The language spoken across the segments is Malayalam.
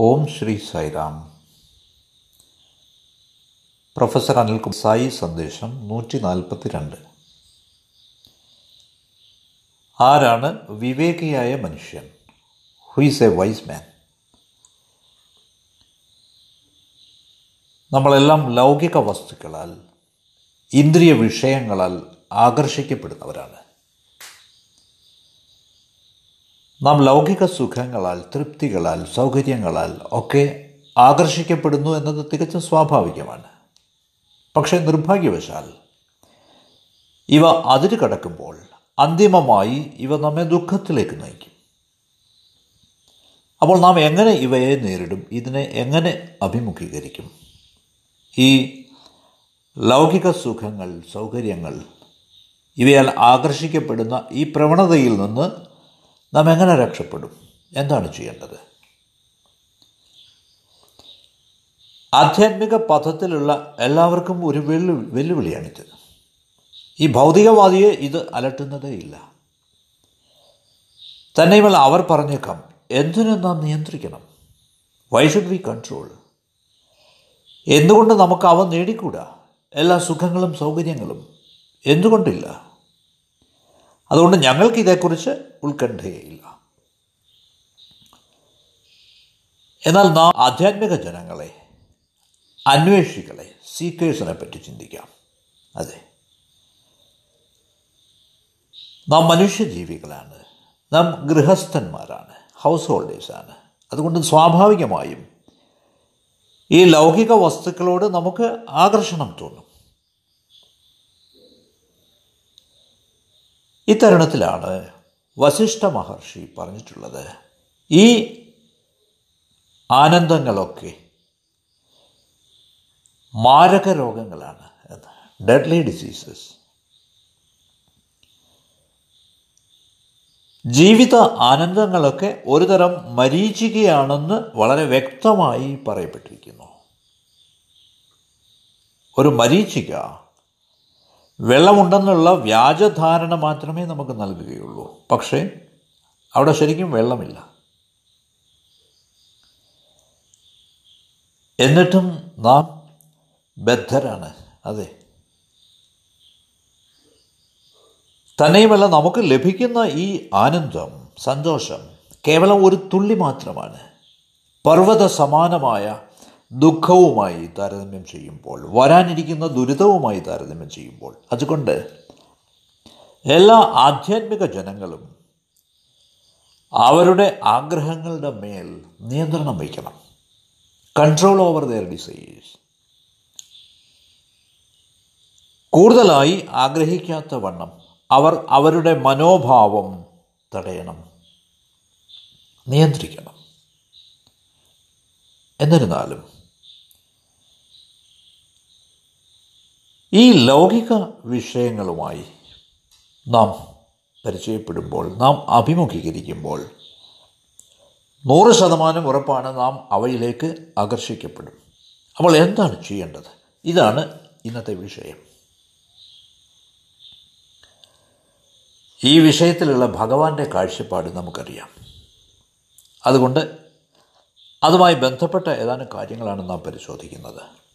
ഓം ശ്രീ സൈറാം. പ്രൊഫസർ അനിൽകുമാർ സായി സന്ദേശം നൂറ്റി നാൽപ്പത്തി രണ്ട് ആരാണ് വിവേകിയായ മനുഷ്യൻ? Who is a wise man നമ്മളെല്ലാം ലൗകിക വസ്തുക്കളാൽ ഇന്ദ്രിയ വിഷയങ്ങളാൽ ആകർഷിക്കപ്പെടുന്നവരാണ്. നാം ലൗകിക സുഖങ്ങളാൽ തൃപ്തികളാൽ സൗകര്യങ്ങളാൽ ഒക്കെ ആകർഷിക്കപ്പെടുന്നു എന്നത് തികച്ചും സ്വാഭാവികമാണ്. പക്ഷേ നിർഭാഗ്യവശാൽ ഇവ അതിര് കടക്കുമ്പോൾ അന്തിമമായി ഇവ നമ്മെ ദുഃഖത്തിലേക്ക് നയിക്കും. അപ്പോൾ നാം എങ്ങനെ ഇവയെ നേരിടും? ഇതിനെ എങ്ങനെ അഭിമുഖീകരിക്കും? ഈ ലൗകിക സുഖങ്ങൾ സൗകര്യങ്ങൾ ഇവയാൽ ആകർഷിക്കപ്പെടുന്ന ഈ പ്രവണതയിൽ നിന്ന് നാം എങ്ങനെ രക്ഷപ്പെടും? എന്താണ് ചെയ്യേണ്ടത്? ആധ്യാത്മിക പഥത്തിലുള്ള എല്ലാവർക്കും ഒരു വെല്ലു വെല്ലുവിളിയാണിത്. ഈ ഭൗതികവാദിയെ ഇത് അലട്ടുന്നതേ ഇല്ല. തന്നെയുമല്ല അവർ പറഞ്ഞേക്കാം എന്തിനു നാം നിയന്ത്രിക്കണം? വൈ ഷുഡ് വി കൺട്രോൾ എന്തുകൊണ്ട് നമുക്ക് അവ നേടിക്കൂടാ? എല്ലാ സുഖങ്ങളും സൗകര്യങ്ങളും എന്തുകൊണ്ടില്ല? അതുകൊണ്ട് ഞങ്ങൾക്ക് ഇതേക്കുറിച്ച് ഉത്കണ്ഠയില്ല. എന്നാൽ നാം ആധ്യാത്മിക ജനങ്ങളെ അന്വേഷികളെ സീക്കേഴ്സിനെ പറ്റി ചിന്തിക്കാം. അതെ. നാം മനുഷ്യജീവികളാണ്. നാം ഗൃഹസ്ഥന്മാരാണ് ഹൗസ് ഹോൾഡേഴ്സാണ് അതുകൊണ്ട് സ്വാഭാവികമായും ഈ ലൗകിക വസ്തുക്കളോട് നമുക്ക് ആകർഷണം തോന്നും. ഇത്തരുണത്തിലാണ് വശിഷ്ഠ മഹർഷി പറഞ്ഞിട്ടുള്ളത്. ഈ ആനന്ദങ്ങളൊക്കെ മാരക രോഗങ്ങളാണ് എന്ന്. ഡെഡ്ലി ഡിസീസസ് ജീവിത ആനന്ദങ്ങളൊക്കെ ഒരുതരം മരീചികയാണെന്ന് വളരെ വ്യക്തമായി പറയപ്പെട്ടിരിക്കുന്നു. ഒരു മരീചിക വെള്ളമുണ്ടെന്നുള്ള വ്യാജധാരണ മാത്രമേ നമുക്ക് നൽകുകയുള്ളൂ. പക്ഷേ അവിടെ ശരിക്കും വെള്ളമില്ല. എന്നിട്ടും നാം ബദ്ധരാണ്. അതെ. തന്നെയുമല്ല നമുക്ക് ലഭിക്കുന്ന ഈ ആനന്ദം സന്തോഷം കേവലം ഒരു തുള്ളി മാത്രമാണ്. പർവത സമാനമായ ദുഃഖവുമായി താരതമ്യം ചെയ്യുമ്പോൾ വരാനിരിക്കുന്ന ദുരിതവുമായി താരതമ്യം ചെയ്യുമ്പോൾ അതുകൊണ്ട് എല്ലാ ആധ്യാത്മിക ജനങ്ങളും അവരുടെ ആഗ്രഹങ്ങളുടെ മേൽ നിയന്ത്രണം വയ്ക്കണം. കൺട്രോൾ ഓവർ ദെയർ ഡിസൈസ് കൂടുതലായി ആഗ്രഹിക്കാത്ത വണ്ണം അവർ അവരുടെ മനോഭാവം തടയണം. നിയന്ത്രിക്കണം. എന്നിരുന്നാലും ഈ ലൗകിക വിഷയങ്ങളുമായി നാം പരിചയപ്പെടുമ്പോൾ നാം അഭിമുഖീകരിക്കുമ്പോൾ നൂറ് ശതമാനം ഉറപ്പാണ് നാം അവയിലേക്ക് ആകർഷിക്കപ്പെടും. അപ്പോൾ എന്താണ് ചെയ്യേണ്ടത്? ഇതാണ് ഇന്നത്തെ വിഷയം. ഈ വിഷയത്തിലുള്ള ഭഗവാന്റെ കാഴ്ചപ്പാട് നമുക്കറിയാം. അതുകൊണ്ട് അതുമായി ബന്ധപ്പെട്ട ഏതാനും കാര്യങ്ങളാണ് നാം പരിശോധിക്കുന്നത്.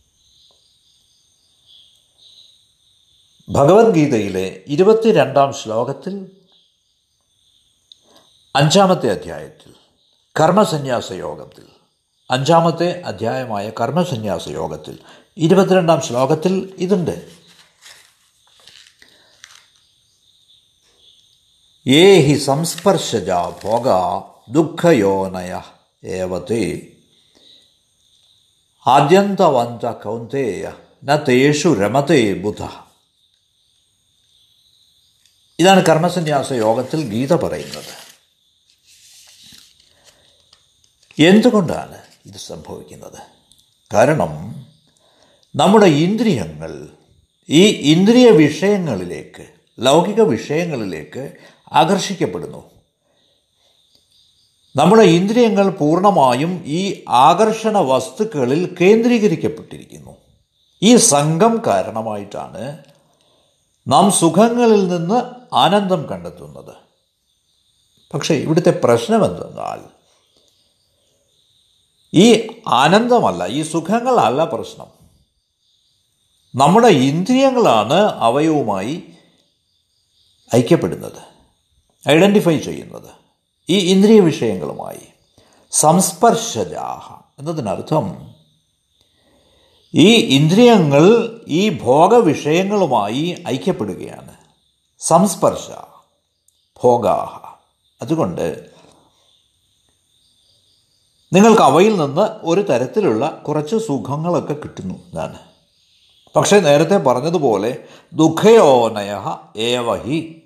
ഭഗവത്ഗീതയിലെ ഇരുപത്തിരണ്ടാം ശ്ലോകത്തിൽ അഞ്ചാമത്തെ അധ്യായത്തിൽ കർമ്മസന്യാസ യോഗത്തിൽ അഞ്ചാമത്തെ അധ്യായമായ കർമ്മസന്യാസ യോഗത്തിൽ ഇരുപത്തിരണ്ടാം ശ്ലോകത്തിൽ ഇതുണ്ട്. ഏ ഹി സംസ്പർശജ ഭോഗ ദുഃഖയോനയ ഏവത്തെ ആദ്യന്തവന്ത കൗന്തേയ ന തേഷു രമതേ ബുധ। ഇതാണ് കർമ്മസന്യാസ യോഗത്തിൽ ഗീത പറയുന്നത്. എന്തുകൊണ്ടാണ് ഇത് സംഭവിക്കുന്നത്? കാരണം നമ്മുടെ ഇന്ദ്രിയങ്ങൾ ഈ ഇന്ദ്രിയ വിഷയങ്ങളിലേക്ക് ലൗകിക വിഷയങ്ങളിലേക്ക് ആകർഷിക്കപ്പെടുന്നു. നമ്മുടെ ഇന്ദ്രിയങ്ങൾ പൂർണമായും ഈ ആകർഷണ വസ്തുക്കളിൽ കേന്ദ്രീകരിക്കപ്പെട്ടിരിക്കുന്നു. ഈ സംഘം കാരണമായിട്ടാണ് നാം സുഖങ്ങളിൽ നിന്ന് ആനന്ദം കണ്ടെത്തുന്നത്. പക്ഷേ ഇവിടുത്തെ പ്രശ്നം എന്തെന്നാൽ ഈ ആനന്ദമല്ല ഈ സുഖങ്ങളല്ല പ്രശ്നം. നമ്മുടെ ഇന്ദ്രിയങ്ങളാണ് അവയവുമായി ഐക്യപ്പെടുന്നത് ഐഡന്റിഫൈ ചെയ്യുന്നത്. ഈ ഇന്ദ്രിയ വിഷയങ്ങളുമായി. സംസ്പർശജാഹ എന്നതിനർത്ഥം ഈ ഇന്ദ്രിയങ്ങൾ ഈ ഭോഗവിഷയങ്ങളുമായി ഐക്യപ്പെടുകയാണ്. സംസ്പർശ ഭോഗാഹ. അതുകൊണ്ട് നിങ്ങൾക്ക് അവയിൽ നിന്ന് ഒരു തരത്തിലുള്ള കുറച്ച് സുഖങ്ങളൊക്കെ കിട്ടുന്നു എന്നാണ് പക്ഷേ നേരത്തെ പറഞ്ഞതുപോലെ ദുഃഖയോനയ ഏവഹി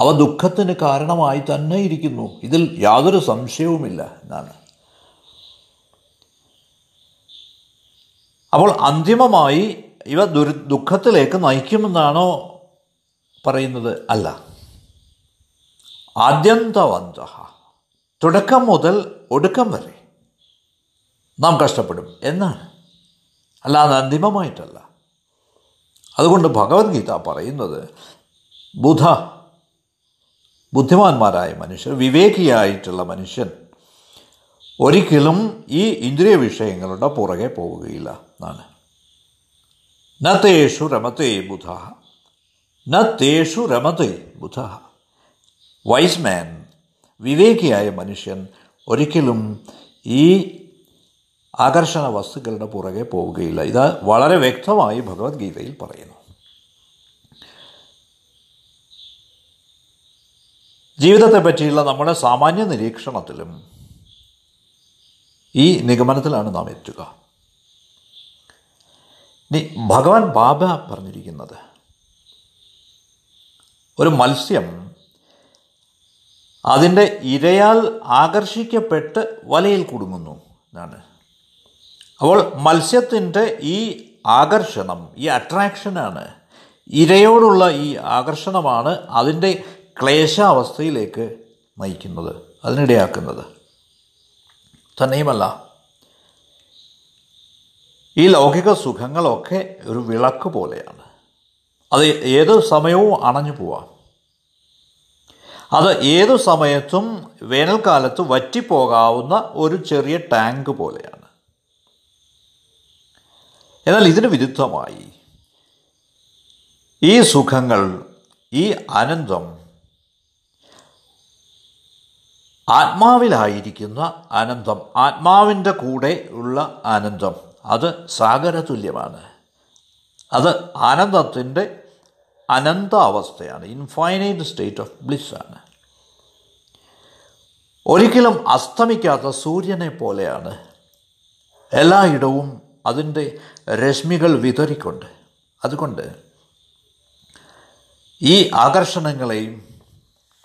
അവ ദുഃഖത്തിന് കാരണമായി തന്നെ ഇരിക്കുന്നു. ഇതിൽ യാതൊരു സംശയവുമില്ല എന്നാണ് അപ്പോൾ അന്തിമമായി ഇവ ദുഃഖത്തിലേക്ക് നയിക്കുമെന്നാണോ പറയുന്നത് അല്ല. ആദ്യന്തവന്ത തുടക്കം മുതൽ ഒടുക്കം വരെ നാം കഷ്ടപ്പെടും. എന്നാണ്. അല്ലാതെ അന്തിമമായിട്ടല്ല. അതുകൊണ്ട് ഭഗവത്ഗീത പറയുന്നത് ബുധ ബുദ്ധിമാന്മാരായ മനുഷ്യർ വിവേകിയായിട്ടുള്ള മനുഷ്യൻ ഒരിക്കലും ഈ ഇന്ദ്രിയ വിഷയങ്ങളുടെ പുറകെ പോവുകയില്ല എന്നാണ്. നത്തേഷു രമതേ ബുധ. നത്തേഷു രമതേ ബുധ. വൈസ് മാൻ വിവേകിയായ മനുഷ്യൻ ഒരിക്കലും ഈ ആകർഷണ വസ്തുക്കളുടെ പുറകെ പോവുകയില്ല. ഇത് വളരെ വ്യക്തമായി ഭഗവത്ഗീതയിൽ പറയുന്നു. ജീവിതത്തെ പറ്റിയുള്ള നമ്മുടെ സാമാന്യ നിരീക്ഷണത്തിലും ഈ നിഗമനത്തിലാണ് നാം എത്തുക. ഭഗവാൻ ബാബ പറഞ്ഞിരിക്കുന്നത് ഒരു മത്സ്യം അതിന്റെ ഇരയാൽ ആകർഷിക്കപ്പെട്ട് വലയിൽ കുടുങ്ങുന്നു. എന്നാണ് അപ്പോൾ മത്സ്യത്തിന്റെ ഈ ആകർഷണം ഈ അട്രാക്ഷനാണ്. ഇരയോടുള്ള ഈ ആകർഷണമാണ് അതിന്റെ ക്ലേശാവസ്ഥയിലേക്ക് നയിക്കുന്നത് അതിനിടയാക്കുന്നത്. തന്നെയുമല്ല ഈ ലൗകിക സുഖങ്ങളൊക്കെ ഒരു വിളക്ക് പോലെയാണ്. അത് ഏത് സമയവും അണഞ്ഞു പോവാം. അത് ഏതു സമയത്തും വേനൽക്കാലത്ത് വറ്റിപ്പോകാവുന്ന ഒരു ചെറിയ ടാങ്ക് പോലെയാണ്. എന്നാൽ ഇതിന് വിരുദ്ധമായി ഈ സുഖങ്ങൾ ഈ ആനന്ദം ആത്മാവിലായിരിക്കുന്ന ആനന്ദം ആത്മാവിന്റെ കൂടെ ഉള്ള ആനന്ദം. അത് സാഗരതുല്യമാണ്. അത് ആനന്ദത്തിന്റെ അനന്ത അവസ്ഥയാണ് ഇൻഫൈനൈറ്റ് സ്റ്റേറ്റ് ഓഫ് ബ്ലിസ് ആണ്. ഒരിക്കലും അസ്തമിക്കാത്ത സൂര്യനെ പോലെയാണ് എല്ലായിടവും അതിന്റെ രശ്മികൾ വിതറിക്കൊണ്ട്. അതുകൊണ്ട് ഈ ആകർഷണങ്ങളെയും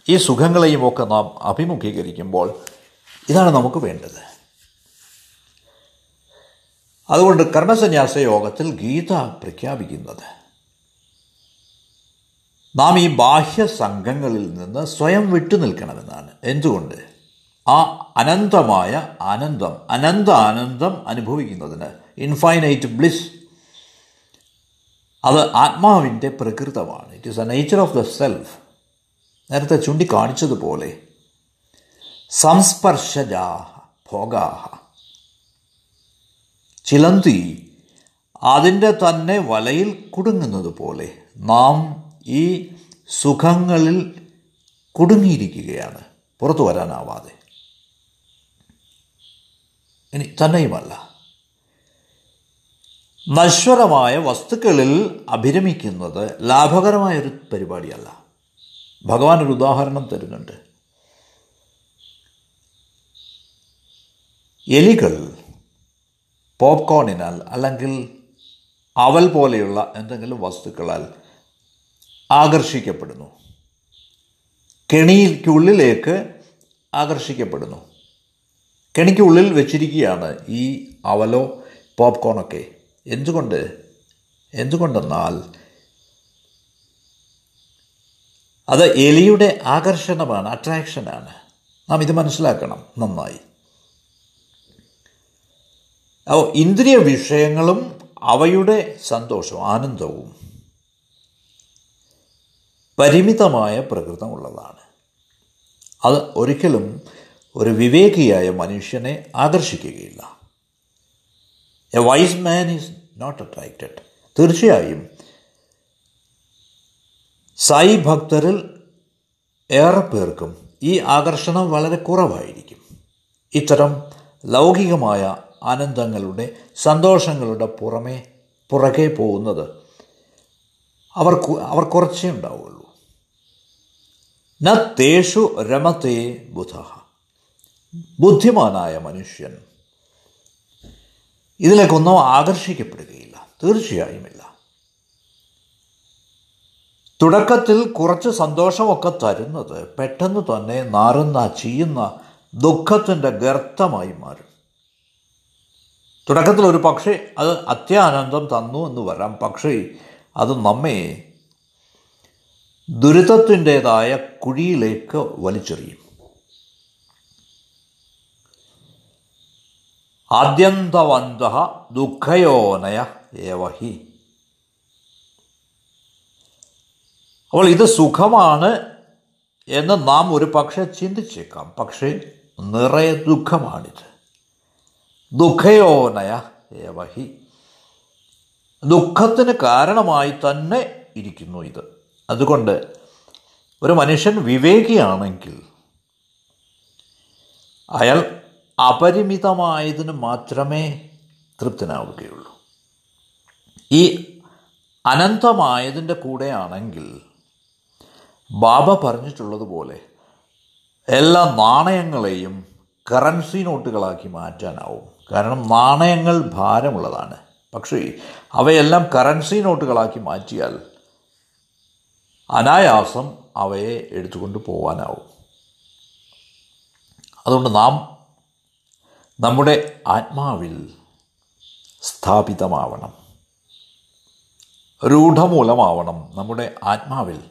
ഈ സുഖങ്ങളെയും ഒക്കെ നാം അഭിമുഖീകരിക്കുമ്പോൾ ഇതാണ് നമുക്ക് വേണ്ടത്. അതുകൊണ്ട് കർമ്മസന്യാസ യോഗത്തിൽ ഗീത പ്രഖ്യാപിക്കുന്നത് നാം ഈ ബാഹ്യ സംഘങ്ങളിൽ നിന്ന് സ്വയം വിട്ടുനിൽക്കണമെന്നാണ് എന്തുകൊണ്ട്? ആ അനന്തമായ ആനന്ദം അനന്ത ആനന്ദം അനുഭവിക്കുന്നതിന് ഇൻഫൈനൈറ്റ് ബ്ലിസ് അത് ആത്മാവിന്റെ പ്രകൃതമാണ്. It is a nature of the self നേരത്തെ ചൂണ്ടിക്കാണിച്ചതുപോലെ സംസ്പർശജാഹ ഭോഗാഹ. ചിലന്തി അതിന്റെ തന്നെ വലയിൽ കുടുങ്ങുന്നത് പോലെ നാം ഈ സുഖങ്ങളിൽ കുടുങ്ങിയിരിക്കുകയാണ്. പുറത്തു വരാനാവാതെ. ഇനി തന്നെയുമല്ല. നശ്വരമായ വസ്തുക്കളിൽ അഭിരമിക്കുന്നത് ലാഭകരമായൊരു പരിപാടിയല്ല. ഭഗവാൻ ഒരു ഉദാഹരണം തരുന്നുണ്ട്. എലികൾ പോപ്കോണിനാൽ അല്ലെങ്കിൽ അവൽ പോലെയുള്ള എന്തെങ്കിലും വസ്തുക്കളാൽ ആകർഷിക്കപ്പെടുന്നു. കെണിക്കുള്ളിലേക്ക് ആകർഷിക്കപ്പെടുന്നു. കെണിക്കുള്ളിൽ വെച്ചിരിക്കുകയാണ് ഈ അവലോ പോപ്കോണൊക്കെ. എന്തുകൊണ്ട്? എന്തുകൊണ്ടെന്നാൽ അത് എലിയുടെ ആകർഷണമാണ് അട്രാക്ഷനാണ്. നാം ഇത് മനസ്സിലാക്കണം നന്നായി. അപ്പോൾ ഇന്ദ്രിയ വിഷയങ്ങളും അവയുടെ സന്തോഷവും ആനന്ദവും പരിമിതമായ പ്രകൃതമുള്ളതാണ് അത് ഒരിക്കലും ഒരു വിവേകിയായ മനുഷ്യനെ ആകർഷിക്കുകയില്ല. A wise man is not attracted തീർച്ചയായും സായി ഭക്തരിൽ ഏറെ പേർക്കും ഈ ആകർഷണം വളരെ കുറവായിരിക്കും. ഇത്തരം ലൗകികമായ ആനന്ദങ്ങളുടെ സന്തോഷങ്ങളുടെ പുറമേ പുറകെ പോകുന്നത് അവർ അവർ കുറച്ചേ ഉണ്ടാവുകയുള്ളൂ ന രമത്തെ ബുധ. ബുദ്ധിമാനായ മനുഷ്യൻ ഇതിലേക്കൊന്നും ആകർഷിക്കപ്പെടുകയില്ല. തീർച്ചയായുമില്ല. തുടക്കത്തിൽ കുറച്ച് സന്തോഷമൊക്കെ തരുന്നത് പെട്ടെന്ന് തന്നെ നാറുന്ന ചെയ്യുന്ന ദുഃഖത്തിന്റെ ഗർത്തമായി മാറും. തുടക്കത്തിൽ ഒരു പക്ഷേ അത് അത്യാനന്ദം തന്നു എന്ന് വരാം. പക്ഷേ അത് നമ്മെ ദുരിതത്തിന്റെതായ കുഴിയിലേക്ക് വലിച്ചെറിയും. ആദ്യന്തവന്ത ദുഃഖയോനയ ഏവഹി. അപ്പോൾ ഇത് സുഖമാണ് എന്ന് നാം ഒരു പക്ഷെ ചിന്തിച്ചേക്കാം. പക്ഷേ നിറയെ ദുഃഖമാണിത്. ദുഃഖയോനയ ഏവഹി. ദുഃഖത്തിന് കാരണമായി തന്നെ ഇരിക്കുന്നു ഇത്. അതുകൊണ്ട് ഒരു മനുഷ്യൻ വിവേകിയാണെങ്കിൽ അയാൾ അപരിമിതമായതിന് മാത്രമേ തൃപ്തനാവുകയുള്ളൂ. ഈ അനന്തമായതിന്റെ കൂടെയാണെങ്കിൽ ബാബ പറഞ്ഞിട്ടുള്ളതുപോലെ എല്ലാ നാണയങ്ങളെയും കറൻസി നോട്ടുകളാക്കി മാറ്റാനാവും. കാരണം നാണയങ്ങൾ ഭാരമുള്ളതാണ്. പക്ഷേ അവയെല്ലാം കറൻസി നോട്ടുകളാക്കി മാറ്റിയാൽ അനായാസം അവയെ എടുത്തുകൊണ്ട് പോകാനാവും അതുകൊണ്ട് നാം നമ്മുടെ ആത്മാവിൽ സ്ഥാപിതമാവണം. രൂഢമൂലമാവണം നമ്മുടെ ആത്മാവിൽ.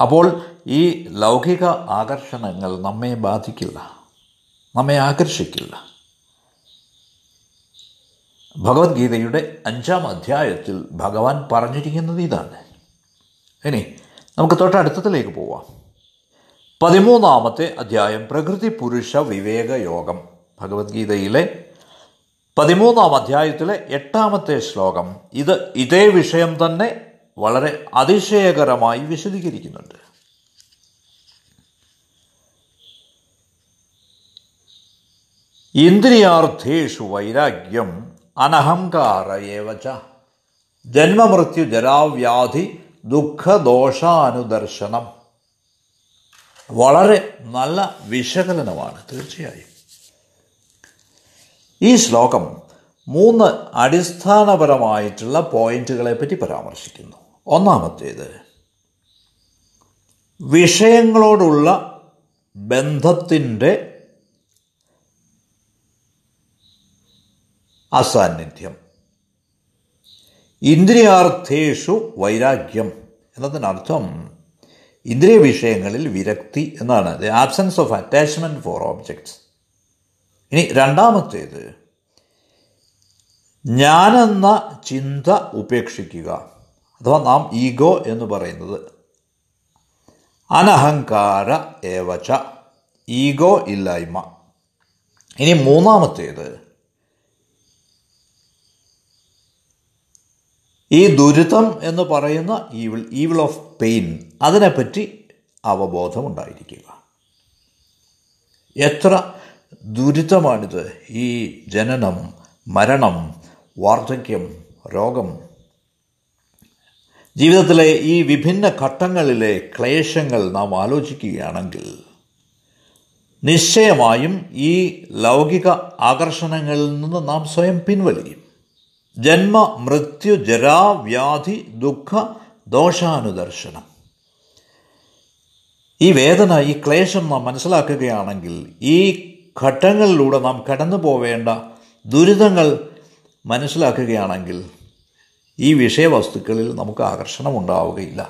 അപ്പോൾ ഈ ലൗകിക ആകർഷണങ്ങൾ നമ്മെ ബാധിക്കില്ല നമ്മെ ആകർഷിക്കില്ല. ഭഗവത്ഗീതയുടെ അഞ്ചാം അധ്യായത്തിൽ ഭഗവാൻ പറഞ്ഞിരിക്കുന്നത് ഇതാണ്. ഇനി നമുക്ക് തൊട്ടടുത്തത്തിലേക്ക് പോവാം. പതിമൂന്നാമത്തെ അധ്യായം പ്രകൃതി പുരുഷ വിവേക യോഗം. ഭഗവത്ഗീതയിലെ പതിമൂന്നാം അധ്യായത്തിലെ എട്ടാമത്തെ ശ്ലോകം. ഇത് ഇതേ വിഷയം തന്നെ വളരെ അതിശയകരമായി വിശദീകരിക്കുന്നുണ്ട്. ഇന്ദ്രിയാർത്ഥേഷു വൈരാഗ്യം അനഹങ്കാര ഏവച. ജന്മമൃത്യു ജരാവ്യാധി ദുഃഖദോഷാനുദർശനം. വളരെ നല്ല വിശകലനമാണ് തീർച്ചയായും. ഈ ശ്ലോകം മൂന്ന് അടിസ്ഥാനപരമായിട്ടുള്ള പോയിന്റുകളെ പറ്റി പരാമർശിക്കുന്നു. ഒന്നാമത്തേത് വിഷയങ്ങളോടുള്ള ബന്ധത്തിന്റെ അസാന്നിധ്യം. ഇന്ദ്രിയാർത്ഥേഷു വൈരാഗ്യം എന്നതിനർത്ഥം ഇന്ദ്രിയ വിഷയങ്ങളിൽ വിരക്തി എന്നാണ്. The absence of attachment for objects ഇനി രണ്ടാമത്തേത്. ഞാനെന്ന ചിന്ത ഉപേക്ഷിക്കുക അഥവാ നാം ഈഗോ എന്ന് പറയുന്നത്. അനഹങ്കാര ഏവച ഈഗോ ഇല്ലായ്മ. ഇനി മൂന്നാമത്തേത്. ഈ ദുരിതം എന്ന് പറയുന്ന ഈവിൾ ഈവിൾ ഓഫ് പെയിൻ അതിനെപ്പറ്റി അവബോധമുണ്ടായിരിക്കുക. എത്ര ദുരിതമാണിത്? ഈ ജനനം മരണം വാർദ്ധക്യം രോഗം. ജീവിതത്തിലെ ഈ വിഭിന്ന ഘട്ടങ്ങളിലെ ക്ലേശങ്ങൾ നാം ആലോചിക്കുകയാണെങ്കിൽ നിശ്ചയമായും ഈ ലൗകിക ആകർഷണങ്ങളിൽ നിന്ന് നാം സ്വയം പിൻവലിയും. ജന്മ മൃത്യു ജരാവ്യാധി ദുഃഖ ദോഷാനുദർശനം. ഈ വേദന ഈ ക്ലേശം നാം മനസ്സിലാക്കുകയാണെങ്കിൽ ഈ ഘട്ടങ്ങളിലൂടെ നാം കടന്നു പോവേണ്ട ദുരിതങ്ങൾ മനസ്സിലാക്കുകയാണെങ്കിൽ ഈ വിഷയവസ്തുക്കളിൽ നമുക്ക് ആകർഷണം ഉണ്ടാവുകയില്ല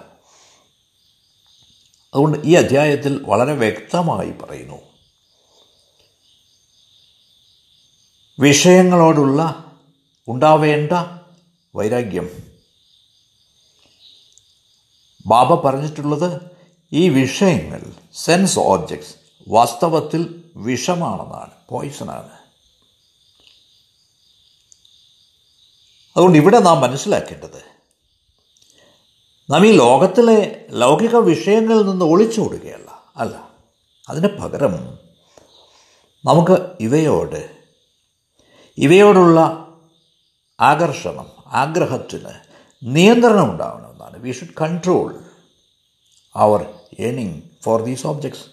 അതുകൊണ്ട് ഈ അധ്യായത്തിൽ വളരെ വ്യക്തമായി പറയുന്നു. വിഷയങ്ങളോടുള്ള ഉണ്ടാവേണ്ട വൈരാഗ്യം. ബാബ പറഞ്ഞിട്ടുള്ളത് ഈ വിഷയങ്ങൾ സെൻസ് ഓബ്ജക്ട്സ് വാസ്തവത്തിൽ വിഷമാണെന്നാണ് പോയിസണാണ് അതുകൊണ്ട് ഇവിടെ നാം മനസ്സിലാക്കേണ്ടത് നാം ഈ ലോകത്തിലെ ലൗകിക വിഷയങ്ങളിൽ നിന്ന് ഒളിച്ചോടുകയല്ല അല്ല അതിന് പകരം നമുക്ക് ഇവയോട് ഇവയോടുള്ള ആകർഷണം ആഗ്രഹത്തിന് നിയന്ത്രണം ഉണ്ടാവണമെന്നാണ് വി ഷുഡ് കൺട്രോൾ അവർ ഏണിങ് ഫോർ ദീസ് ഓബ്ജക്ട്സ്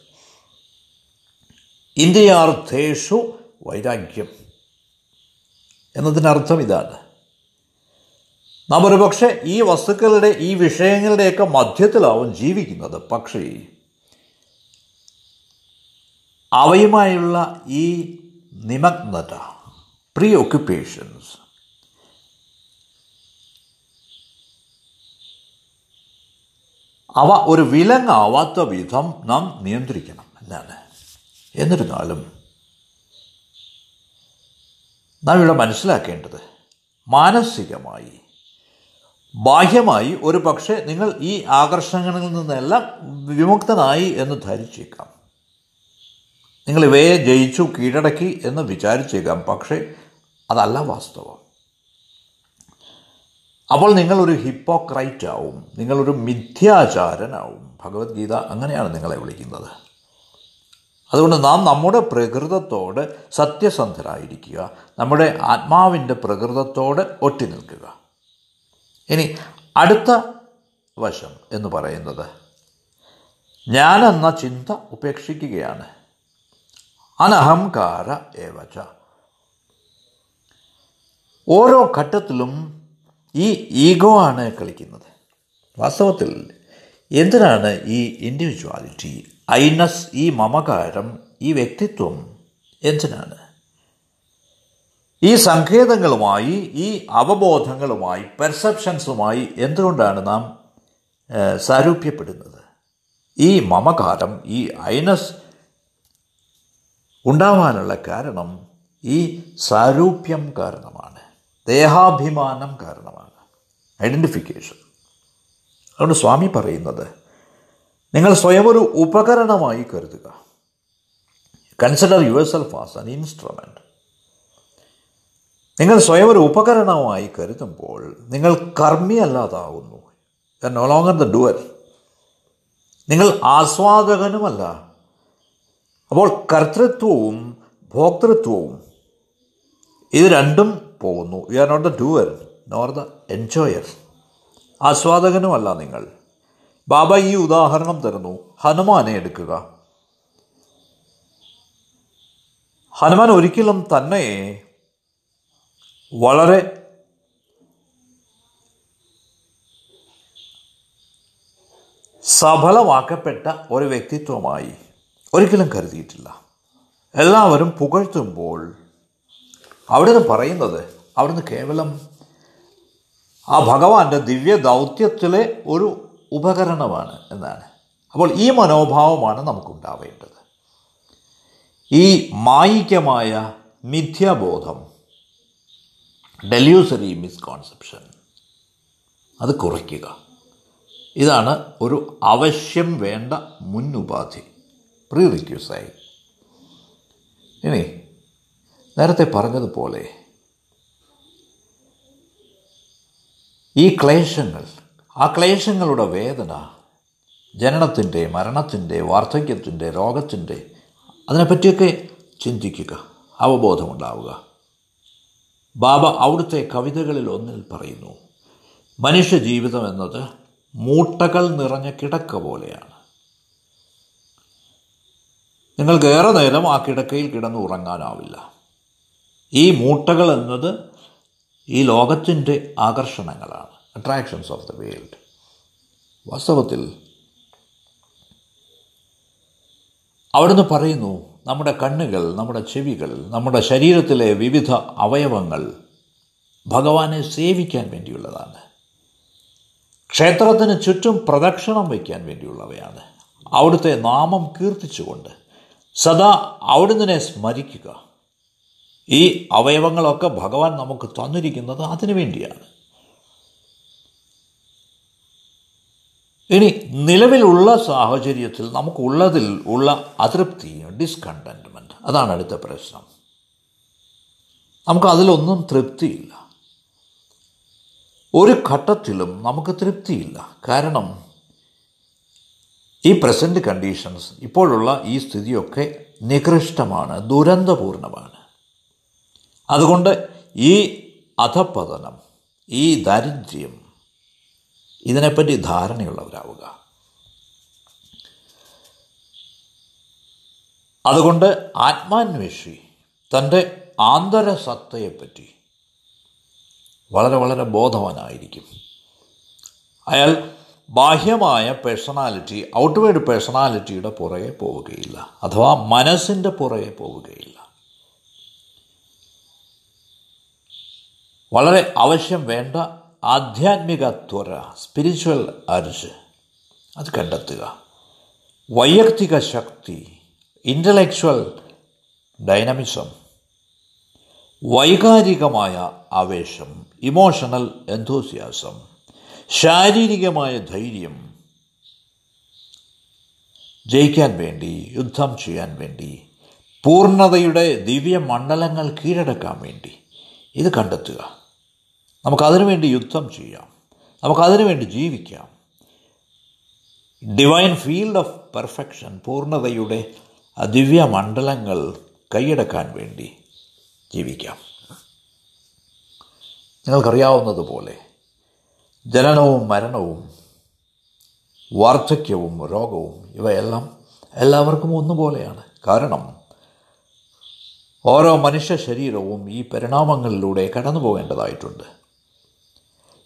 ഇന്ത്യയാർത്ഥേഷു വൈരാഗ്യം എന്നതിനർത്ഥം ഇതാണ്. നാം ഒരുപക്ഷെ ഈ വസ്തുക്കളുടെ ഈ വിഷയങ്ങളുടെയൊക്കെ മധ്യത്തിലാവും ജീവിക്കുന്നത്. പക്ഷേ അവയുമായുള്ള ഈ നിമഗ്നത പ്രീ ഒക്യുപ്പേഷൻസ് അവ ഒരു വിലങ്ങാവാത്ത വിധം നാം നിയന്ത്രിക്കണം എന്നാണ് എന്നിരുന്നാലും നാം ഇവിടെ മനസ്സിലാക്കേണ്ടത് മാനസികമായി ബാഹ്യമായി ഒരു പക്ഷേ നിങ്ങൾ ഈ ആകർഷണങ്ങളിൽ നിന്നെല്ലാം വിമുക്തനായി എന്ന് ധരിച്ചേക്കാം. നിങ്ങൾ ഇവയെ ജയിച്ചു കീഴടക്കി എന്ന് വിചാരിച്ചേക്കാം പക്ഷേ അതല്ല വാസ്തവം. അപ്പോൾ നിങ്ങളൊരു ഹിപ്പോക്രൈറ്റ് ആവും നിങ്ങളൊരു മിഥ്യാചാരനാവും. ഭഗവത്ഗീത അങ്ങനെയാണ് നിങ്ങളെ വിളിക്കുന്നത്. അതുകൊണ്ട് നാം നമ്മുടെ പ്രകൃതത്തോട് സത്യസന്ധരായിരിക്കുക നമ്മുടെ ആത്മാവിന്റെ പ്രകൃതത്തോട് ഒട്ടി നിൽക്കുക. ഇനി അടുത്ത വശം എന്ന് പറയുന്നത് ഞാനെന്ന ചിന്ത ഉപേക്ഷിക്കുകയാണ്. അനഹംകാര ഏവച. ഓരോ ഘട്ടത്തിലും ഈ ഈഗോ ആണ് കളിക്കുന്നത്. വാസ്തവത്തിൽ എന്തിനാണ് ഈ ഇൻഡിവിജ്വാലിറ്റി ഐനസ് ഈ മമകാരം ഈ വ്യക്തിത്വം എന്തിനാണ്? ഈ സങ്കേതങ്ങളുമായി ഈ അവബോധങ്ങളുമായി പെർസെപ്ഷൻസുമായി എന്തുകൊണ്ടാണ് നാം സാരൂപ്യപ്പെടുന്നത്? ഈ മമകാരം ഈ ഐനസ് ഉണ്ടാവാനുള്ള കാരണം ഈ സാരൂപ്യം കാരണമാണ്. ദേഹാഭിമാനം കാരണമാണ്. ഐഡന്റിഫിക്കേഷൻ അതുകൊണ്ട് സ്വാമി പറയുന്നത് നിങ്ങൾ സ്വയം ഒരു ഉപകരണമായി കരുതുക. Consider you yourself as an instrument നിങ്ങൾ സ്വയം ഒരു ഉപകരണമായി കരുതുമ്പോൾ നിങ്ങൾ കർമ്മിയല്ലാതാവുന്നു. നോ ലോങ്ങർ ദ ഡുവർ നിങ്ങൾ ആസ്വാദകനുമല്ല. അപ്പോൾ കർത്തൃത്വവും ഭോക്തൃത്വവും ഇത് രണ്ടും പോകുന്നു. You are not the doer nor the enjoyer ആസ്വാദകനുമല്ല നിങ്ങൾ. ബാബ ഈ ഉദാഹരണം തരുന്നു. ഹനുമാനെ എടുക്കുക. ഹനുമാൻ ഒരിക്കലും തന്നെ വളരെ സഫലമാക്കപ്പെട്ട ഒരു വ്യക്തിത്വമായി ഒരിക്കലും കരുതിയിട്ടില്ല. എല്ലാവരും പുകഴ്ത്തുമ്പോൾ അവിടുന്ന് പറയുന്നത് അവിടുന്ന് കേവലം ആ ഭഗവാന്റെ ദിവ്യ ദൗത്യത്തിലെ ഒരു ഉപകരണമാണ് എന്നാണ്. അപ്പോൾ ഈ മനോഭാവമാണ് നമുക്കുണ്ടാവേണ്ടത്. ഈ മായികമായ മിഥ്യാബോധം ഡെല്യൂസറി മിസ്കോൺസെപ്ഷൻ അത് കുറയ്ക്കുക. ഇതാണ് ഒരു അവശ്യം വേണ്ട മുന്നുപാധി. പ്രീ റിക്യൂസായി. ഇനി നേരത്തെ പറഞ്ഞതുപോലെ ഈ ക്ലേശങ്ങൾ ആ ക്ലേശങ്ങളുടെ വേദന ജനനത്തിന്റെ മരണത്തിന്റെ വാർദ്ധക്യത്തിന്റെ രോഗത്തിന്റെ അതിനെപ്പറ്റിയൊക്കെ ചിന്തിക്കുക അവബോധമുണ്ടാവുക. ബാബ അവിടുത്തെ കവിതകളിൽ ഒന്നിൽ പറയുന്നു മനുഷ്യ ജീവിതം എന്നത് മൂട്ടകൾ നിറഞ്ഞ കിടക്ക പോലെയാണ്. നിങ്ങൾക്ക് ഏറെ നേരം ആ കിടക്കയിൽ കിടന്നുറങ്ങാനാവില്ല. ഈ മൂട്ടകൾ എന്നത് ഈ ലോകത്തിന്റെ ആകർഷണങ്ങളാണ്. അട്രാക്ഷൻസ് ഓഫ് ദ വേൾഡ് വാസ്തവത്തിൽ അവിടുന്ന് പറയുന്നു നമ്മുടെ കണ്ണുകൾ നമ്മുടെ ചെവികൾ നമ്മുടെ ശരീരത്തിലെ വിവിധ അവയവങ്ങൾ ഭഗവാനെ സേവിക്കാൻ വേണ്ടിയുള്ളതാണ്. ക്ഷേത്രത്തിന് ചുറ്റും പ്രദക്ഷിണം വയ്ക്കാൻ വേണ്ടിയുള്ളവയാണ്. അവിടുത്തെ നാമം കീർത്തിച്ചുകൊണ്ട് സദാ അവിടുന്ന് സ്മരിക്കുക. ഈ അവയവങ്ങളൊക്കെ ഭഗവാൻ നമുക്ക് തന്നിരിക്കുന്നത് അതിനു വേണ്ടിയാണ്. ഇനി നിലവിലുള്ള സാഹചര്യത്തിൽ നമുക്കുള്ളതിൽ ഉള്ള അതൃപ്തി ഡിസ്കണ്ടന്റ്മെന്റ് അതാണ് അടുത്ത പ്രശ്നം. നമുക്ക് അതിലൊന്നും തൃപ്തിയില്ല. ഒരു ഘട്ടത്തിലും നമുക്ക് തൃപ്തിയില്ല. കാരണം ഈ പ്രസന്റ് കണ്ടീഷൻസ് ഇപ്പോഴുള്ള ഈ സ്ഥിതിയൊക്കെ നികൃഷ്ടമാണ് ദുരന്തപൂർണമാണ്. അതുകൊണ്ട് ഈ അധപതനം ഈ ദാരിദ്ര്യം ഇതിനെപ്പറ്റി ധാരണയുള്ളവരാവുക. അതുകൊണ്ട് ആത്മാന്വേഷി തന്റെ ആന്തരസത്തയെപ്പറ്റി വളരെ വളരെ ബോധവാനായിരിക്കും. അയാൾ ബാഹ്യമായ പേഴ്സണാലിറ്റി ഔട്ട്വേർഡ് പേഴ്സണാലിറ്റിയുടെ പുറകെ പോവുകയില്ല. അഥവാ മനസ്സിന്റെ പുറകെ പോവുകയില്ല. വളരെ ആവശ്യം വേണ്ട ആധ്യാത്മിക ത്വര സ്പിരിച്വൽ അർജ് അത് കണ്ടെത്തുക. വൈയക്തിക ശക്തി ഇന്റലക്ച്വൽ ഡൈനമിസം വൈകാരികമായ ആവേശം ഇമോഷണൽ എന്തോസിയാസം ശാരീരികമായ ധൈര്യം. ജയിക്കാൻ വേണ്ടി യുദ്ധം ചെയ്യാൻ വേണ്ടി പൂർണതയുടെ ദിവ്യ മണ്ഡലങ്ങൾ കീഴടക്കാൻ വേണ്ടി. ഇത് കണ്ടെത്തുക. നമുക്കതിനു വേണ്ടി യുദ്ധം ചെയ്യാം. നമുക്കതിനു വേണ്ടി ജീവിക്കാം. ഡിവൈൻ ഫീൽഡ് ഓഫ് പെർഫെക്ഷൻ പൂർണതയുടെ ദിവ്യമണ്ഡലങ്ങൾ കൈയടക്കാൻ വേണ്ടി ജീവിക്കാം. നിങ്ങൾക്കറിയാവുന്നതുപോലെ ജനനവും മരണവും വാർദ്ധക്യവും രോഗവും ഇവയെല്ലാം എല്ലാവർക്കും ഒന്നുപോലെയാണ്. കാരണം ഓരോ മനുഷ്യ ശരീരവും ഈ പരിണാമങ്ങളിലൂടെ കടന്നു പോകേണ്ടതായിട്ടുണ്ട്.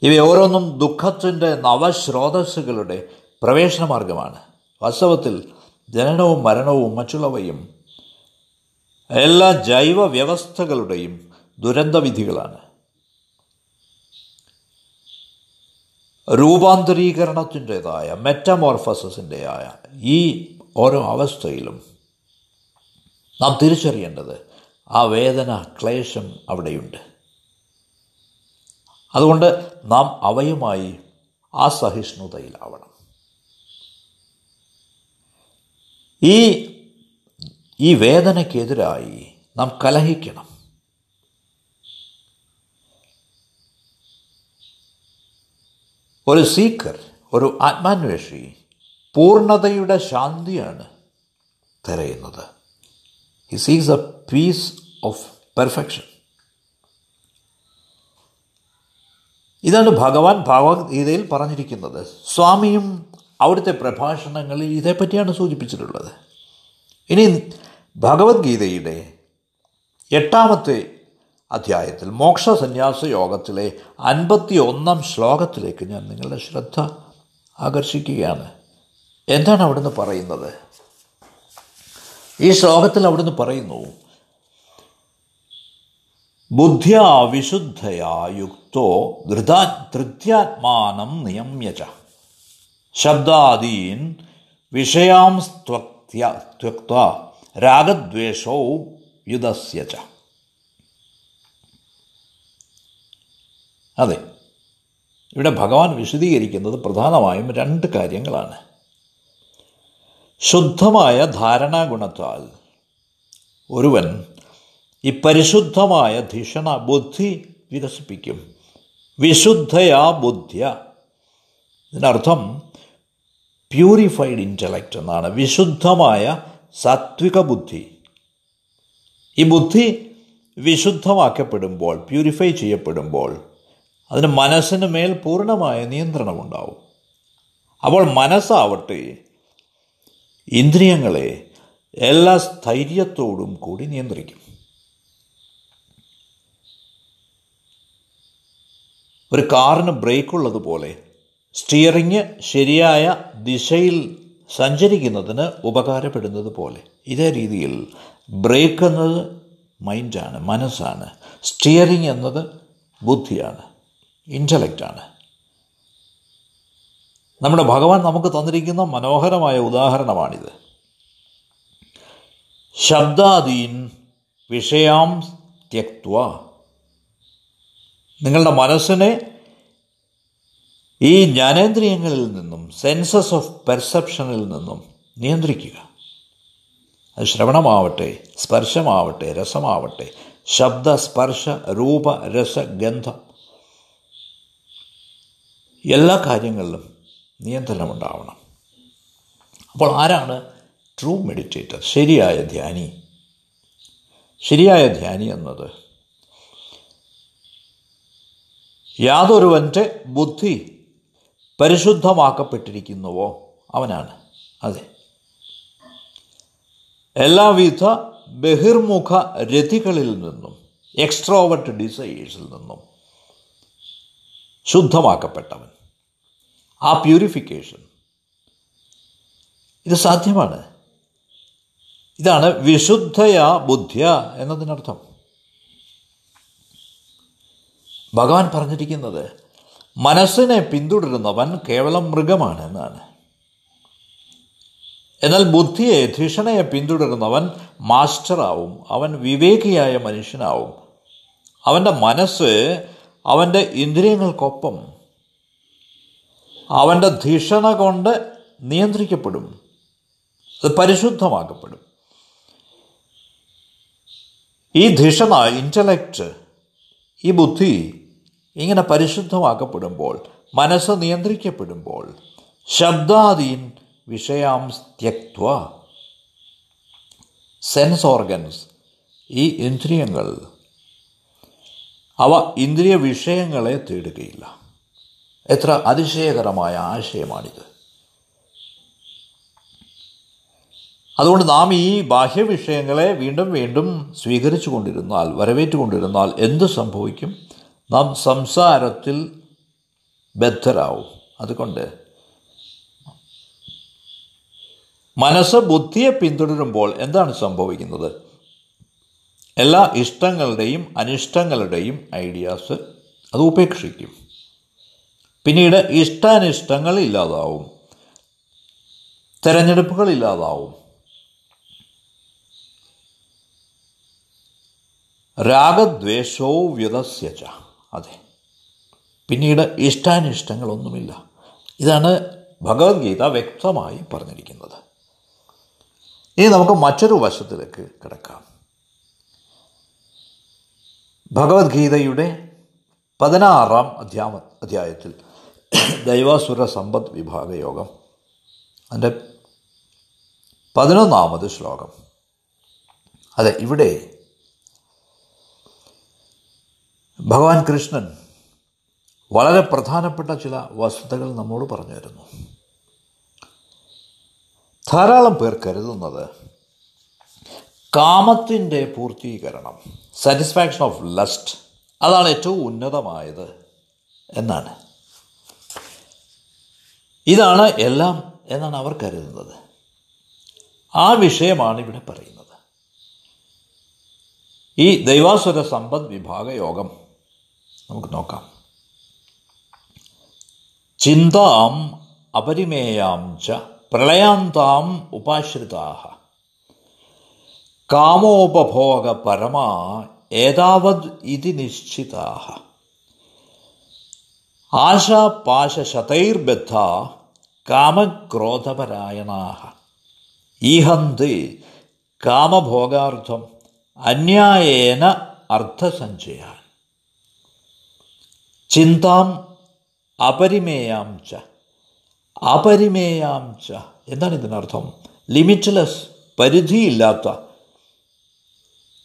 ഇവ ഓരോന്നും ദുഃഖത്തിന്റെ നവശ്രോതസ്സുകളുടെ പ്രവേശന മാർഗമാണ് വാസ്തവത്തിൽ ജനനവും മരണവും മറ്റുള്ളവയും എല്ലാ ജൈവ വ്യവസ്ഥകളുടെയും ദുരന്തവിധികളാണ്. രൂപാന്തരീകരണത്തിന്റെതായ മെറ്റമോർഫസിന്റെതായ ഈ ഓരോ അവസ്ഥയിലും നാം തിരിച്ചറിയേണ്ടത് ആ വേദന ക്ലേശം അവിടെയുണ്ട്. അതുകൊണ്ട് നാം അവയുമായി ആ സഹിഷ്ണുതയിലാവണം. ഈ ഈ വേദനയ്ക്കെതിരായി നാം കലഹിക്കണം. ഒരു സീക്കർ ഒരു ആത്മാന്വേഷി പൂർണതയുടെ ശാന്തിയാണ് തിരയുന്നത്. He seeks a peace of perfection ഇതാണ് ഭഗവാൻ ഭഗവത്ഗീതയിൽ പറഞ്ഞിരിക്കുന്നത്. സ്വാമിയും അവിടുത്തെ പ്രഭാഷണങ്ങളിൽ ഇതേപ്പറ്റിയാണ് സൂചിപ്പിച്ചിട്ടുള്ളത്. ഇനി ഭഗവത്ഗീതയുടെ എട്ടാമത്തെ അധ്യായത്തിൽ മോക്ഷ സന്യാസ യോഗത്തിലെ അൻപത്തി ഒന്നാം ശ്ലോകത്തിലേക്ക് ഞാൻ നിങ്ങളുടെ ശ്രദ്ധ ആകർഷിക്കുകയാണ്. എന്താണ് അവിടുന്ന് പറയുന്നത്? ഈ ശ്ലോകത്തിൽ അവിടുന്ന് പറയുന്നു ബുദ്ധ്യാ വിശുദ്ധയാ യുക്തോ ധൃതാ ധൃത്യാത്മാനം നിയമ്യച ശബ്ദാദീൻ വിഷയാം ത്യക്ത രാഗദ്വേഷോ യുധസ്യ അതെ ഇവിടെ ഭഗവാൻ വിശദീകരിക്കുന്നത് പ്രധാനമായും രണ്ട് കാര്യങ്ങളാണ്. ശുദ്ധമായ ധാരണാഗുണത്താൽ ഒരുവൻ ഈ പരിശുദ്ധമായ ധിഷണ ബുദ്ധി വികസിപ്പിക്കും. വിശുദ്ധയാ ബുദ്ധിയ. ഇതിനർത്ഥം പ്യൂരിഫൈഡ് ഇന്റലക്റ്റ് എന്നാണ്. വിശുദ്ധമായ സാത്വിക ബുദ്ധി. ഈ ബുദ്ധി വിശുദ്ധമാക്കപ്പെടുമ്പോൾ പ്യൂരിഫൈ ചെയ്യപ്പെടുമ്പോൾ അതിന് മനസ്സിന് മേൽ പൂർണമായ നിയന്ത്രണമുണ്ടാവും. അപ്പോൾ മനസ്സാവട്ടെ ഇന്ദ്രിയങ്ങളെ എല്ലാ സ്ഥൈര്യത്തോടും കൂടി നിയന്ത്രിക്കും. ഒരു കാറിന് ബ്രേക്കുള്ളതുപോലെ സ്റ്റിയറിങ് ശരിയായ ദിശയിൽ സഞ്ചരിക്കുന്നതിന് ഉപകാരപ്പെടുന്നത് പോലെ ഇതേ രീതിയിൽ ബ്രേക്ക് എന്നത് മൈൻഡാണ് മനസ്സാണ്. സ്റ്റിയറിങ് എന്നത് ബുദ്ധിയാണ് ഇന്റലക്റ്റാണ് നമ്മുടെ ഭഗവാൻ നമുക്ക് തന്നിരിക്കുന്ന മനോഹരമായ ഉദാഹരണമാണിത്. ശബ്ദാദീൻ വിഷയാം ത്യക്വ നിങ്ങളുടെ മനസ്സിനെ ഈ ജ്ഞാനേന്ദ്രിയങ്ങളിൽ നിന്നും സെൻസസ് ഓഫ് പെർസെപ്ഷനിൽ നിന്നും നിയന്ത്രിക്കുക. അത് ശ്രവണമാവട്ടെ സ്പർശമാവട്ടെ രസമാവട്ടെ ശബ്ദ സ്പർശ രൂപ രസ ഗന്ധം എല്ലാ കാര്യങ്ങളിലും നിയന്ത്രണമുണ്ടാവണം. അപ്പോൾ ആരാണ് ട്രൂ മെഡിറ്റേറ്റർ ശരിയായ ധ്യാനി. ശരിയായ ധ്യാനി എന്നത് യാതൊരുവന്റെ ബുദ്ധി പരിശുദ്ധമാക്കപ്പെട്ടിരിക്കുന്നുവോ? അവനാണ്. അതെ. എല്ലാവിധ ബഹിർമുഖ രതികളിൽ നിന്നും എക്സ്ട്രോവർട്ട് ഡിസൈസിൽ നിന്നും ശുദ്ധമാക്കപ്പെട്ടവൻ. ആ പ്യൂരിഫിക്കേഷൻ ഇത് സാധ്യമാണ്. ഇതാണ് വിശുദ്ധയ ബുദ്ധ്യ എന്നതിനർത്ഥം. ഭഗവാൻ പറഞ്ഞിരിക്കുന്നത് മനസ്സിനെ പിന്തുടരുന്നവൻ കേവലം മൃഗമാണ് എന്നാണ്. എന്നാൽ ബുദ്ധിയെ ധിഷണയെ പിന്തുടരുന്നവൻ മാസ്റ്ററാവും അവൻ വിവേകിയായ മനുഷ്യനാവും. അവന്റെ മനസ്സ് അവന്റെ ഇന്ദ്രിയങ്ങൾക്കൊപ്പം അവന്റെ ധിഷണ കൊണ്ട് നിയന്ത്രിക്കപ്പെടും അത് പരിശുദ്ധമാക്കപ്പെടും. ഈ ധിഷണ ഇന്റലക്റ്റ് ഈ ബുദ്ധി ഇങ്ങനെ പരിശുദ്ധമാക്കപ്പെടുമ്പോൾ മനസ്സ് നിയന്ത്രിക്കപ്പെടുമ്പോൾ ശബ്ദാദീൻ വിഷയാം ത്യക്വ സെൻസ് ഓർഗൻസ് ഈ ഇന്ദ്രിയങ്ങൾ അവ ഇന്ദ്രിയ വിഷയങ്ങളെ തേടുകയില്ല. എത്ര അതിശയകരമായ ആശയമാണിത്. അതുകൊണ്ട് നാം ഈ ബാഹ്യ വിഷയങ്ങളെ വീണ്ടും വീണ്ടും സ്വീകരിച്ചു കൊണ്ടിരുന്നാൽ വരവേറ്റുകൊണ്ടിരുന്നാൽ എന്ത് സംഭവിക്കും? നാം സംസാരത്തിൽ ബദ്ധരാവും. അതുകൊണ്ട് മനസ്സ് ബുദ്ധിയെ പിന്തുടരുമ്പോൾ എന്താണ് സംഭവിക്കുന്നത്? എല്ലാ ഇഷ്ടങ്ങളുടെയും അനിഷ്ടങ്ങളുടെയും ഐഡിയാസ് അത് ഉപേക്ഷിക്കും. പിന്നീട് ഇഷ്ടാനിഷ്ടങ്ങൾ ഇല്ലാതാവും. തിരഞ്ഞെടുപ്പുകൾ ഇല്ലാതാവും. രാഗദ്വേഷോ വ്യുതസ്യച്ച അതെ. പിന്നീട് ഇഷ്ടാനിഷ്ടങ്ങളൊന്നുമില്ല. ഇതാണ് ഭഗവത്ഗീത വ്യക്തമായി പറഞ്ഞിരിക്കുന്നത്. ഇനി നമുക്ക് മറ്റൊരു വശത്തിലേക്ക് കിടക്കാം. ഭഗവത്ഗീതയുടെ പതിനാറാം അധ്യാമ അധ്യായത്തിൽ ദൈവാസുര സമ്പദ് വിഭാഗ യോഗം അതിന്റെ പതിനൊന്നാമത് ശ്ലോകം. അതെ ഇവിടെ ഭഗവാൻ കൃഷ്ണൻ വളരെ പ്രധാനപ്പെട്ട ചില വസ്തുതകൾ നമ്മോട് പറഞ്ഞു തരുന്നു ധാരാളം പേർ കരുതുന്നത് കാമത്തിന്റെ പൂർത്തീകരണം സാറ്റിസ്ഫാക്ഷൻ ഓഫ് ലസ്റ്റ് അതാണ് ഏറ്റവും ഉന്നതമായത് എന്നാണ്. ഇതാണ് എല്ലാം എന്നാണ് അവർ കരുതുന്നത്. ആ വിഷയമാണ് ഇവിടെ പറയുന്നത്. ഈ ദൈവാസുര സമ്പദ് വിഭാഗ യോഗം നമുക്ക് നോക്കാം. ചിന്താം അപരിമേയാം ച പ്രളയാന്താം ഉപാശ്രിതാഹ. കാമോപഭോഗ പരമാ ഏതാവത് ഇതി നിശ്ചിതാഹ. ആശാപാശതൈർബദ്ധ കാമക്രോധപരായണാഹ. ഈഹന്തി കാമഭോഗാർത്ഥം അന്യായേന അർത്ഥസഞ്ചയാൻ ചിന്താം അപരിമേയാം ച. അപരിമേയാം ച. എന്താണ് ഇതിനർത്ഥം? ലിമിറ്റ്ലെസ് പരിധിയില്ലാത്ത.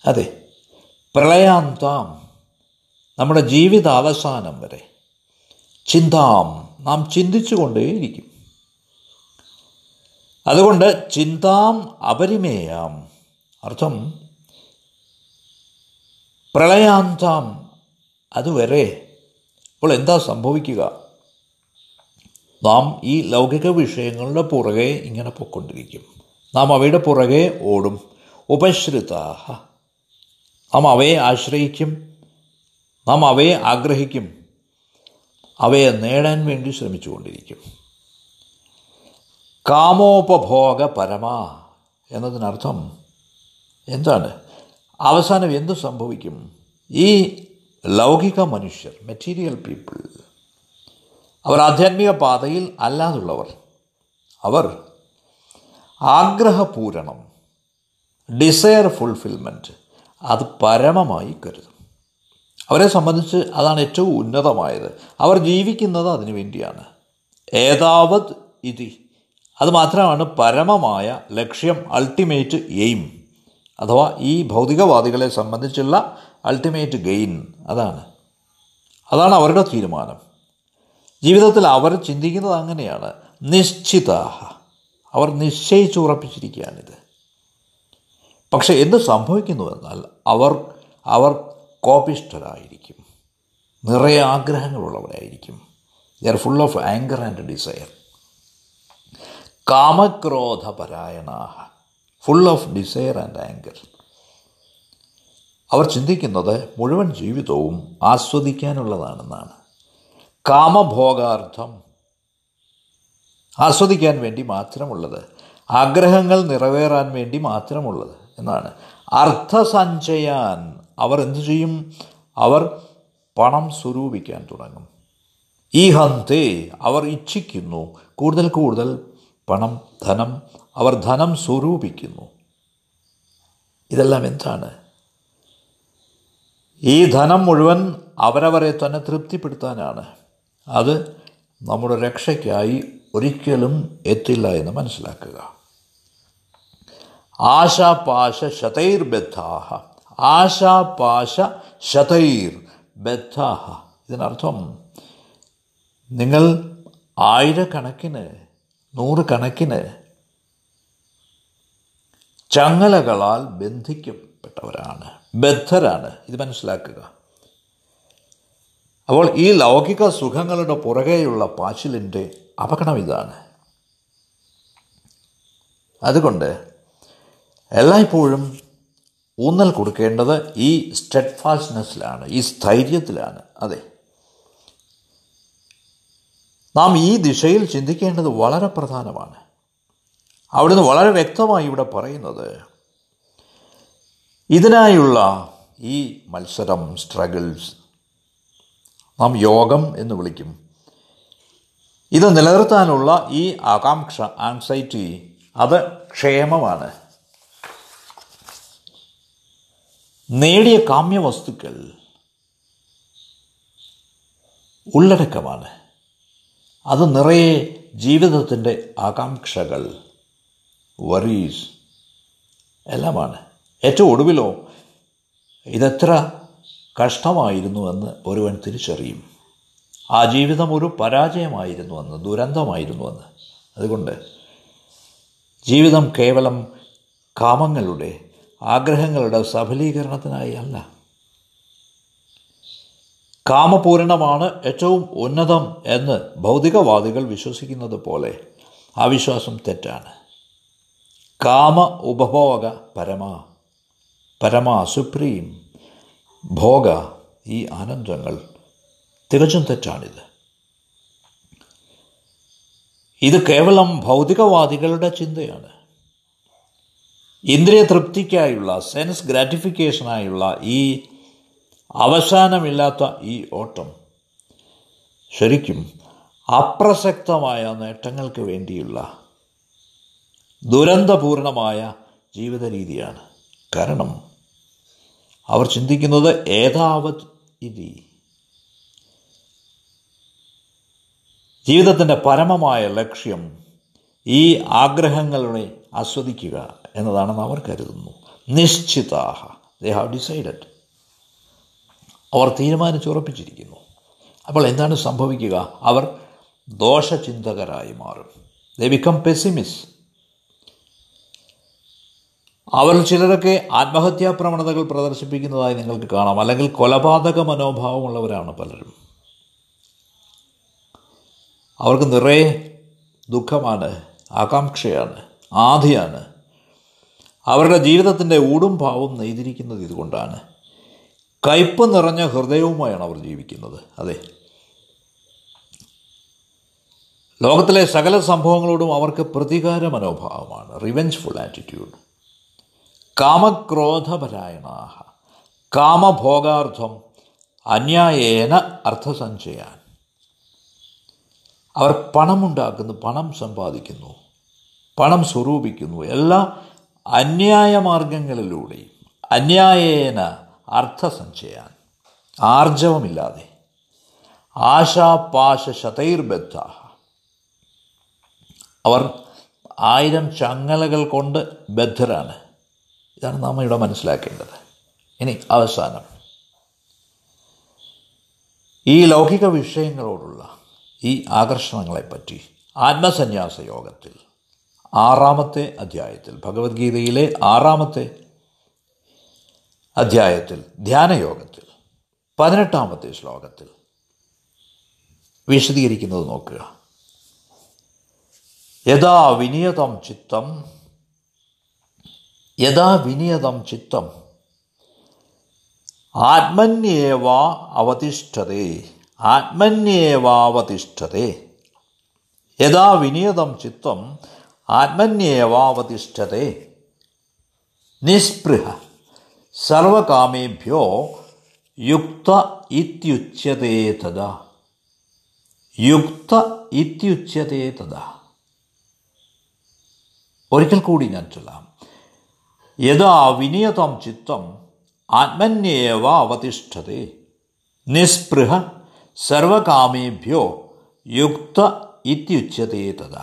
അതെ പ്രളയാന്താം നമ്മുടെ ജീവിതാവസാനം വരെ. ചിന്താം നാം ചിന്തിച്ചുകൊണ്ടേയിരിക്കും. അതുകൊണ്ട് ചിന്താം അപരിമേയാം. അർത്ഥം പ്രളയാന്താം അതുവരെ അപ്പോൾ എന്താ സംഭവിക്കുക? നാം ഈ ലൗകിക വിഷയങ്ങളുടെ പുറകെ ഇങ്ങനെ പൊയ്ക്കൊണ്ടിരിക്കും. നാം അവയുടെ പുറകെ ഓടും. ഉപശ്രിതാഹ. നാം അവയെ ആശ്രയിക്കും. നാം അവയെ ആഗ്രഹിക്കും. അവയെ നേടാൻ വേണ്ടി ശ്രമിച്ചുകൊണ്ടിരിക്കും. കാമോപഭോഗ പരമാ എന്നതിനർത്ഥം എന്താണ്? അവസാനം എന്ത് സംഭവിക്കും? ഈ ലൗകിക മനുഷ്യർ മെറ്റീരിയൽ പീപ്പിൾ അവർ ആധ്യാത്മിക പാതയിൽ അല്ലാതുള്ളവർ. അവർ ആഗ്രഹപൂരണം ഡിസയർ ഫുൾഫിൽമെന്റ് അത് പരമമായി കരുതും. അവരെ സംബന്ധിച്ച് അതാണ് ഏറ്റവും ഉന്നതമായത്. അവർ ജീവിക്കുന്നത് അതിനു വേണ്ടിയാണ്. ഏതാവത് ഇതി അത് മാത്രമാണ് പരമമായ ലക്ഷ്യം അൾട്ടിമേറ്റ് എയിം അഥവാ ഈ ഭൗതികവാദികളെ സംബന്ധിച്ചുള്ള അൾട്ടിമേറ്റ് ഗെയിൻ അതാണ്. അതാണ് അവരുടെ തീരുമാനം. ജീവിതത്തിൽ അവർ ചിന്തിക്കുന്നത് അങ്ങനെയാണ്. നിശ്ചിത അവർ നിശ്ചയിച്ചുറപ്പിച്ചിരിക്കുകയാണിത് പക്ഷെ എന്ത് സംഭവിക്കുന്നുവെന്നാൽ അവർ അവർ കോപിഷ്ഠരായിരിക്കും. നിറയെ ആഗ്രഹങ്ങളുള്ളവരായിരിക്കും. They're full of anger and desire കാമക്രോധപരായണാഹ. Full of desire and anger അവർ ചിന്തിക്കുന്നത് മുഴുവൻ ജീവിതവും ആസ്വദിക്കാനുള്ളതാണെന്നാണ്. കാമഭോഗാർത്ഥം. ആസ്വദിക്കാൻ വേണ്ടി മാത്രമുള്ളത്. ആഗ്രഹങ്ങൾ നിറവേറാൻ വേണ്ടി മാത്രമുള്ളത് എന്നാണ്. അർത്ഥസഞ്ചയാൻ. അവർ എന്തു ചെയ്യും? അവർ പണം സ്വരൂപിക്കാൻ തുടങ്ങും. ഈ ഹന്തേ അവർ ഇച്ഛിക്കുന്നു. കൂടുതൽ കൂടുതൽ പണം ധനം അവർ ധനം സ്വരൂപിക്കുന്നു. ഇതെല്ലാം എന്താണ്? ഈ ധനം മുഴുവൻ അവരവരെ തന്നെ തൃപ്തിപ്പെടുത്താനാണ്. അത് നമ്മുടെ രക്ഷയ്ക്കായി ഒരിക്കലും എത്തില്ല എന്ന് മനസ്സിലാക്കുക. ആശാപാശ ശതൈർ ബദ്ധാഹ. ആശാപാശ ശതൈർ ബദ്ധാഹ. ഇതിനർത്ഥം നിങ്ങൾ ആയിരക്കണക്കിന് നൂറുകണക്കിന് ചങ്ങലകളാൽ ബന്ധിക്കപ്പെട്ടവരാണ് ബദ്ധരാണ്. ഇത് മനസ്സിലാക്കുക. അപ്പോൾ ഈ ലൗകിക സുഖങ്ങളുടെ പുറകെയുള്ള പാച്ചിലിന്റെ അപകടം ഇതാണ്. അതുകൊണ്ട് എല്ലായ്പ്പോഴും ഊന്നൽ കൊടുക്കേണ്ടത് ഈ സ്റ്റെഡ്ഫാസ്റ്റ്നെസ്സിലാണ് ഈ സ്ഥൈര്യത്തിലാണ്. അതെ. നാം ഈ ദിശയിൽ ചിന്തിക്കേണ്ടത് വളരെ പ്രധാനമാണ്. അവിടുന്ന് വളരെ വ്യക്തമായി ഇവിടെ പറയുന്നത് ഇതിനായുള്ള ഈ മത്സരം സ്ട്രഗിൾസ് നാം യോഗം എന്ന് വിളിക്കും. ഇത് നിലനിർത്താനുള്ള ഈ ആകാംക്ഷ ആങ്സൈറ്റി അത് ക്ഷേമമാണ്. നേടിയ കാമ്യവസ്തുക്കൾ ഉള്ളടക്കമാണ്. അത് നിറയെ ജീവിതത്തിന്റെ ആകാംക്ഷകൾ. വറീസ് എല്ലാമാണ്. ഏറ്റവും ഒടുവിലോ ഇതെത്ര കഷ്ടമായിരുന്നു എന്ന് ഒരുവൻ തിരിച്ചറിയും. ആ ജീവിതം ഒരു പരാജയമായിരുന്നു എന്ന് ദുരന്തമായിരുന്നു എന്ന്. അതുകൊണ്ട് ജീവിതം കേവലം കാമങ്ങളുടെ ആഗ്രഹങ്ങളുടെ സഫലീകരണത്തിനായി അല്ല. കാമപൂരണമാണ് ഏറ്റവും ഉന്നതം എന്ന് ഭൗതികവാദികൾ വിശ്വസിക്കുന്നത് പോലെ ആ വിശ്വാസം തെറ്റാണ്. കാമ ഉപഭോഗ പരമ പരമ സുപ്രീം ഭോഗ ഈ ആനന്ദങ്ങൾ തികച്ചും തെറ്റാണിത്. ഇത് കേവലം ഭൗതികവാദികളുടെ ചിന്തയാണ്. ഇന്ദ്രിയ തൃപ്തിക്കായുള്ള സെൻസ് ഗ്രാറ്റിഫിക്കേഷനായുള്ള ഈ അവസാനമില്ലാത്ത ഈ ഓട്ടം ശരിക്കും അപ്രസക്തമായ നേട്ടങ്ങൾക്ക് വേണ്ടിയുള്ള ദുരന്തപൂർണമായ ജീവിത രീതിയാണ് കാരണം അവർ ചിന്തിക്കുന്നത് ഏതാവത് ഇതി? ജീവിതത്തിന്റെ പരമമായ ലക്ഷ്യം ഈ ആഗ്രഹങ്ങളുടെ ആസ്വദിക്കുക എന്നതാണെന്ന് അവർ കരുതുന്നു. നിശ്ചിതാഹ. ദേ ഹാവ് ഡിസൈഡഡ് അവർ തീരുമാനിച്ചുറപ്പിച്ചിരിക്കുന്നു. അപ്പോൾ എന്താണ് സംഭവിക്കുക? അവർ ദോഷചിന്തകരായി മാറും. ദേ ബിക്കം പെസിമിസ് അവർ ചിലരൊക്കെ ആത്മഹത്യാ പ്രവണതകൾ പ്രദർശിപ്പിക്കുന്നതായി നിങ്ങൾക്ക് കാണാം. അല്ലെങ്കിൽ കൊലപാതക മനോഭാവമുള്ളവരാണ് പലരും. അവർക്ക് നിറയെ ദുഃഖമാണ് ആകാംക്ഷയാണ് ആധിയാണ്. അവരുടെ ജീവിതത്തിന്റെ ഊടും ഭാവവും നെയ്തിരിക്കുന്നത് ഇതുകൊണ്ടാണ്. കയ്പ് നിറഞ്ഞ ഹൃദയവുമായാണ് അവർ ജീവിക്കുന്നത്. അതെ. ലോകത്തിലെ സകല സംഭവങ്ങളോടും അവർക്ക് പ്രതികാര മനോഭാവമാണ് റിവെഞ്ച്ഫുൾ ആറ്റിറ്റ്യൂഡ് കാമക്രോധപരായണാഹ. കാമഭോഗാർത്ഥം അന്യായേന അർത്ഥസഞ്ചയാൻ. അവർ പണമുണ്ടാക്കുന്നു പണം സമ്പാദിക്കുന്നു പണം സ്വരൂപിക്കുന്നു. എല്ലാ അന്യായ മാർഗങ്ങളിലൂടെയും അന്യായേന അർത്ഥസഞ്ചയാൻ ആർജവമില്ലാതെ. ആശാപാശ ശതൈർബദ്ധ അവർ ആയിരം ചങ്ങലകൾ കൊണ്ട് ബദ്ധരാണ്. ഇതാണ് നാം ഇവിടെ മനസ്സിലാക്കേണ്ടത്. ഇനി അവസാനം. ഈ ലൗകിക വിഷയങ്ങളോടുള്ള ഈ ആകർഷണങ്ങളെപ്പറ്റി ആത്മസന്യാസ യോഗത്തിൽ ആറാമത്തെ അധ്യായത്തിൽ ഭഗവത്ഗീതയിലെ ആറാമത്തെ അധ്യായത്തിൽ ധ്യാനയോഗത്തിൽ പതിനെട്ടാമത്തെ ശ്ലോകത്തിൽ. വിശദീകരിക്കുന്നത് നോക്കുക. യഥാ വിനിയതം ചിത്തം യഥാ വിനിയതം ചിത്തം ആത്മന്യേവ അവതിഷ്ഠതേ ആത്മന്യേവാവതിഷ്ഠതേ യഥാ വിനിയതം ചിത്തം ആത്മന്യേവാവതിഷ്ഠതേ നിസ്പൃഹ. സർവകാമേഭ്യോ യുക്ത ഇത്യുച്യതേ തഥ. യുക്ത ഇത്യുച്യതേ തഥ. ഒരിക്കൽ കൂടി ഞാൻ ചൊല്ലാം. യഥാ വിനിയതം ചിത്തം ആത്മന്യേവ അവതിഷ്ഠതേ. നിസ്പൃഹ സർവകാമേഭ്യോ യുക്ത ഇത്യുച്യതേ തഥ.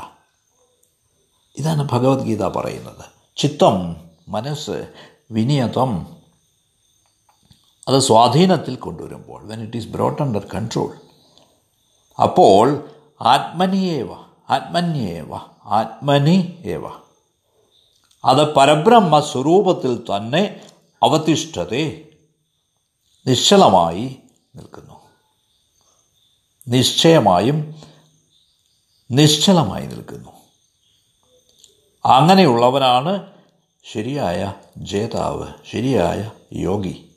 ഇതാണ് ഭഗവത്ഗീത പറയുന്നത്. ചിത്തം മനസ്സ് വിനിയതം അത് സ്വാധീനത്തിൽ കൊണ്ടുവരുമ്പോൾ when it is brought under control അപ്പോൾ ആത്മനിയേവ ആത്മന്യേവ ആത്മനി ഏവ അത് പരബ്രഹ്മ സ്വരൂപത്തിൽ തന്നെ അവതിഷ്ഠത്തെ നിശ്ചലമായി നിൽക്കുന്നു. നിശ്ചയമായും നിശ്ചലമായി നിൽക്കുന്നു. അങ്ങനെയുള്ളവനാണ് ശരിയായ ജേതാവ് ശരിയായ യോഗി.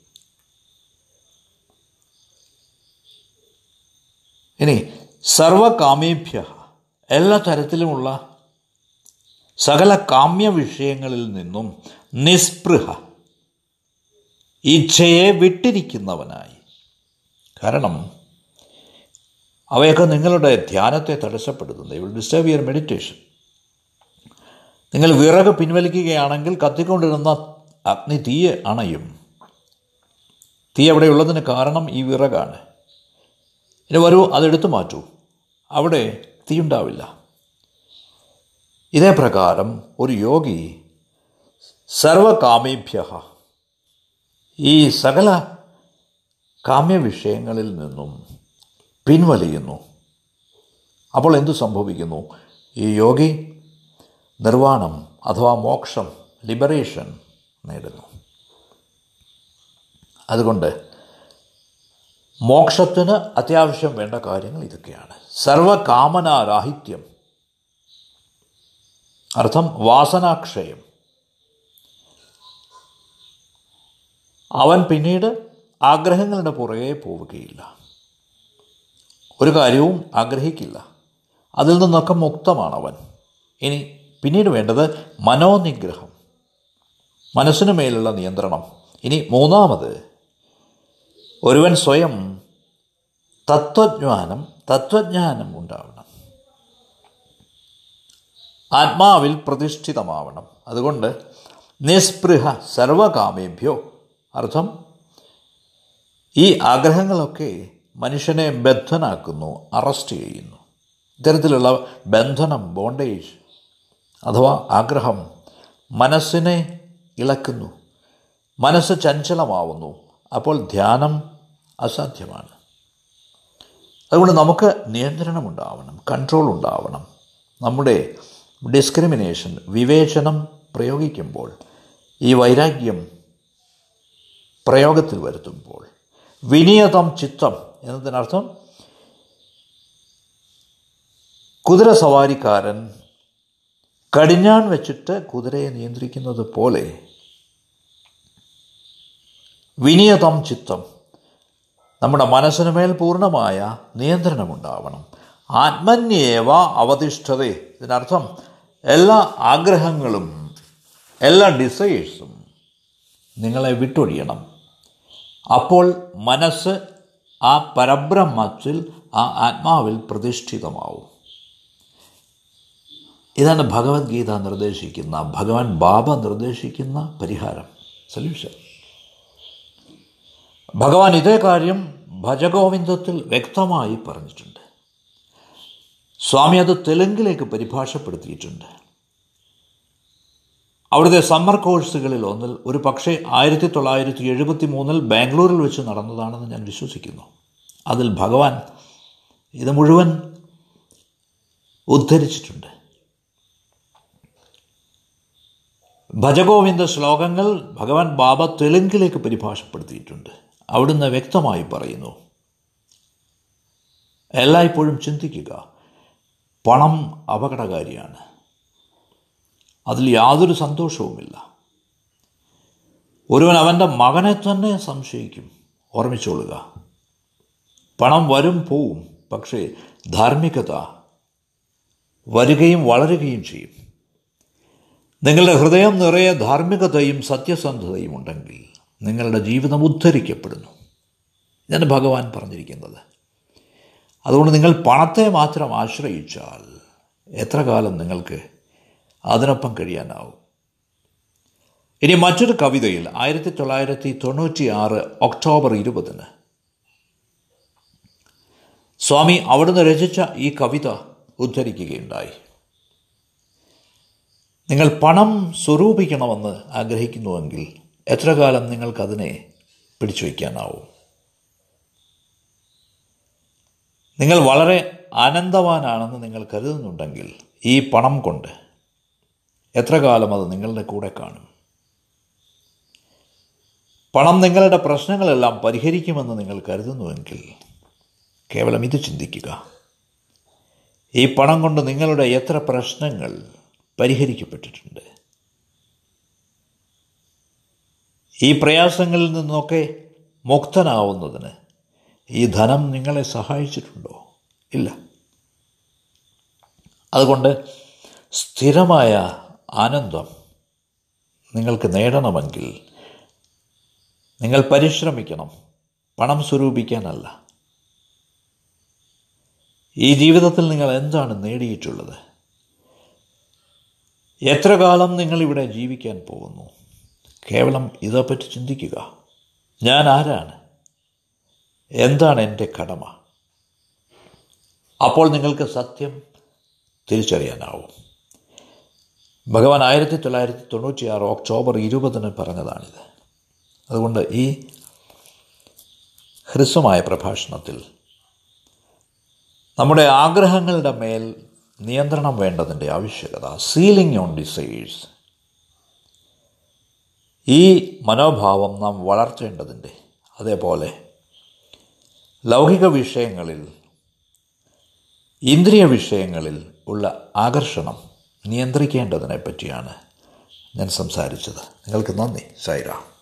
ഇനി സർവകാമേഭ്യ എല്ലാ തരത്തിലുമുള്ള സകല കാമ്യ വിഷയങ്ങളിൽ നിന്നും നിസ്പൃഹ ഇച്ഛയെ വിട്ടിരിക്കുന്നവനായി. കാരണം അവയൊക്കെ നിങ്ങളുടെ ധ്യാനത്തെ തടസ്സപ്പെടുത്തുന്നു. ഇവിൾ ഡിസ്റ്റർബ് യുവർ മെഡിറ്റേഷൻ നിങ്ങൾ വിറക് പിൻവലിക്കുകയാണെങ്കിൽ കത്തിക്കൊണ്ടിരുന്ന അഗ്നി തീയെ അണയും. തീ അവിടെയുള്ളതിന് കാരണം ഈ വിറകാണ്. ഇനി വരൂ അതെടുത്തു മാറ്റൂ. അവിടെ തീയുണ്ടാവില്ല. ഇതേ പ്രകാരം ഒരു യോഗി സർവകാമേഭ്യ ഈ സകല കാമ്യവിഷയങ്ങളിൽ നിന്നും പിൻവലിയുന്നു. അപ്പോൾ എന്തു സംഭവിക്കുന്നു? ഈ യോഗി നിർവാണം അഥവാ മോക്ഷം ലിബറേഷൻ നേടുന്നു. അതുകൊണ്ട് മോക്ഷത്തിന് അത്യാവശ്യം വേണ്ട കാര്യങ്ങൾ ഇതൊക്കെയാണ്. സർവകാമനാരാഹിത്യം. അർത്ഥം വാസനാക്ഷയം. അവൻ പിന്നീട് ആഗ്രഹങ്ങളുടെ പുറകെ പോവുകയില്ല. ഒരു കാര്യവും ആഗ്രഹിക്കില്ല. അതിൽ നിന്നൊക്കെ മുക്തമാണ് അവൻ ഇനി പിന്നീട് വേണ്ടത് മനോനിഗ്രഹം. മനസ്സിനു മേലുള്ള നിയന്ത്രണം. ഇനി മൂന്നാമത് ഒരുവൻ സ്വയം തത്വജ്ഞാനം തത്വജ്ഞാനം ഉണ്ടാവണം. ആത്മാവിൽ പ്രതിഷ്ഠിതമാവണം. അതുകൊണ്ട് നിസ്പൃഹ സർവകാമേഭ്യോ. അർത്ഥം ഈ ആഗ്രഹങ്ങളൊക്കെ മനുഷ്യനെ ബദ്ധനാക്കുന്നു അറസ്റ്റ് ചെയ്യുന്നു. ഇത്തരത്തിലുള്ള ബന്ധനം ബോണ്ടേജ് അഥവാ ആഗ്രഹം മനസ്സിനെ ഇളക്കുന്നു മനസ്സ് ചഞ്ചലമാവുന്നു. അപ്പോൾ ധ്യാനം അസാധ്യമാണ്. അതുകൊണ്ട് നമുക്ക് നിയന്ത്രണമുണ്ടാവണം കൺട്രോൾ ഉണ്ടാവണം നമ്മുടെ ഡിസ്ക്രിമിനേഷൻ വിവേചനം പ്രയോഗിക്കുമ്പോൾ ഈ വൈരാഗ്യം പ്രയോഗത്തിൽ വരുത്തുമ്പോൾ വിനിയതം ചിത്തം എന്നതിനർത്ഥം കുതിര സവാരിക്കാരൻ കടിഞ്ഞാൺ വെച്ചിട്ട് കുതിരയെ നിയന്ത്രിക്കുന്നത് പോലെ വിനിയതം ചിത്തം. നമ്മുടെ മനസ്സിന് മേൽ പൂർണമായ നിയന്ത്രണമുണ്ടാവണം. ആത്മന്യേവ അവതിഷ്ഠത. ഇതിനർത്ഥം എല്ലാ ആഗ്രഹങ്ങളും എല്ലാ ഡിസൈഴ്സും നിങ്ങളെ വിട്ടൊഴിയണം. അപ്പോൾ മനസ്സ് ആ പരബ്രഹ്മത്തിൽ ആ ആത്മാവിൽ പ്രതിഷ്ഠിതമാവും. ഇതാണ് ഭഗവത്ഗീത നിർദ്ദേശിക്കുന്ന ഭഗവാൻ ബാബ നിർദ്ദേശിക്കുന്ന പരിഹാരം സൊല്യൂഷൻ. ഭഗവാൻ ഇതേ കാര്യം ഭജഗോവിന്ദത്തിൽ വ്യക്തമായി പറഞ്ഞിട്ടുണ്ട്. സ്വാമി അത് തെലുങ്കിലേക്ക് പരിഭാഷപ്പെടുത്തിയിട്ടുണ്ട്. അവിടുത്തെ സമ്മർ കോഴ്സുകളിൽ ഒന്നിൽ ഒരു പക്ഷേ ആയിരത്തി തൊള്ളായിരത്തി എഴുപത്തി മൂന്നിൽ ബാംഗ്ലൂരിൽ വെച്ച് നടന്നതാണെന്ന് ഞാൻ വിശ്വസിക്കുന്നു. അതിൽ ഭഗവാൻ ഇത് മുഴുവൻ ഉദ്ധരിച്ചിട്ടുണ്ട്. ഭജഗോവിന്ദ ശ്ലോകങ്ങൾ ഭഗവാൻ ബാബ തെലുങ്കിലേക്ക് പരിഭാഷപ്പെടുത്തിയിട്ടുണ്ട്. അവിടുന്ന് വ്യക്തമായി പറയുന്നു. എല്ലായ്പ്പോഴും ചിന്തിക്കുക. പണം അപകടകാരിയാണ്. അതിൽ യാതൊരു സന്തോഷവുമില്ല. ഒരുവൻ അവന്റെ മകനെ തന്നെ സംശയിക്കും. ഓർമ്മിച്ചോളുക. പണം വരും പോവും. പക്ഷേ ധാർമ്മികത വരികയും വളരുകയും ചെയ്യും. നിങ്ങളുടെ ഹൃദയം നിറയെ ധാർമ്മികതയും സത്യസന്ധതയും ഉണ്ടെങ്കിൽ നിങ്ങളുടെ ജീവിതം ഉദ്ധരിക്കപ്പെടുന്നു. ഇതാണ് ഭഗവാൻ പറഞ്ഞിരിക്കുന്നത്. അതുകൊണ്ട് നിങ്ങൾ പണത്തെ മാത്രം ആശ്രയിച്ചാൽ എത്ര കാലം നിങ്ങൾക്ക് അതിനൊപ്പം കഴിയാനാവും? ഇനി മറ്റൊരു കവിതയിൽ ആയിരത്തി തൊള്ളായിരത്തി തൊണ്ണൂറ്റി ആറ് ഒക്ടോബർ ഇരുപതിന് സ്വാമി അവിടുന്ന് രചിച്ച ഈ കവിത ഉദ്ധരിക്കുകയുണ്ടായി. നിങ്ങൾ പണം സ്വരൂപിക്കണമെന്ന് ആഗ്രഹിക്കുന്നുവെങ്കിൽ എത്ര കാലം നിങ്ങൾക്കതിനെ പിടിച്ചു വയ്ക്കാനാവും നിങ്ങൾ വളരെ അനന്തവാനാണെന്ന് നിങ്ങൾ കരുതുന്നുണ്ടെങ്കിൽ ഈ പണം കൊണ്ട് എത്ര കാലം അത് നിങ്ങളുടെ കൂടെ കാണും? പണം നിങ്ങളുടെ പ്രശ്നങ്ങളെല്ലാം പരിഹരിക്കുമെന്ന് നിങ്ങൾ കരുതുന്നുവെങ്കിൽ കേവലം ഇത് ചിന്തിക്കുക. ഈ പണം കൊണ്ട് നിങ്ങളുടെ എത്ര പ്രശ്നങ്ങൾ പരിഹരിക്കപ്പെട്ടിട്ടുണ്ട്? ഈ പ്രയാസങ്ങളിൽ നിന്നൊക്കെ മുക്തനാവുന്നതിന് ഈ ധനം നിങ്ങളെ സഹായിച്ചിട്ടുണ്ടോ? ഇല്ല. അതുകൊണ്ട് സ്ഥിരമായ ആനന്ദം നിങ്ങൾക്ക് നേടണമെങ്കിൽ നിങ്ങൾ പരിശ്രമിക്കണം. പണം സ്വരൂപിക്കാനല്ല. ഈ ജീവിതത്തിൽ നിങ്ങൾ എന്താണ് നേടിയിട്ടുള്ളത്? എത്ര കാലം നിങ്ങളിവിടെ ജീവിക്കാൻ പോകുന്നു? കേവലം ഇതേപ്പറ്റി ചിന്തിക്കുക. ഞാൻ ആരാണ്? എന്താണ് എന്റെ കടമ? അപ്പോൾ നിങ്ങൾക്ക് സത്യം തിരിച്ചറിയാനാവും. ഭഗവാൻ ആയിരത്തി തൊള്ളായിരത്തി തൊണ്ണൂറ്റി ആറ് ഒക്ടോബർ ഇരുപതിന് പറഞ്ഞതാണിത്. അതുകൊണ്ട് ഈ ഹ്രസ്വമായ പ്രഭാഷണത്തിൽ നമ്മുടെ ആഗ്രഹങ്ങളുടെ മേൽ നിയന്ത്രണം വേണ്ടതിന്റെ ആവശ്യകത സീലിംഗ് ഓൺ ഡിസൈഡ്സ് ഈ മനോഭാവം നാം വളർത്തേണ്ടതുണ്ട്. അതേപോലെ ലൗകിക വിഷയങ്ങളിൽ ഇന്ദ്രിയ വിഷയങ്ങളിൽ ഉള്ള ആകർഷണം നിയന്ത്രിക്കേണ്ടതിനെ പറ്റിയാണ് ഞാൻ സംസാരിച്ചത്. നിങ്ങൾക്ക് നന്ദി സൈറാം.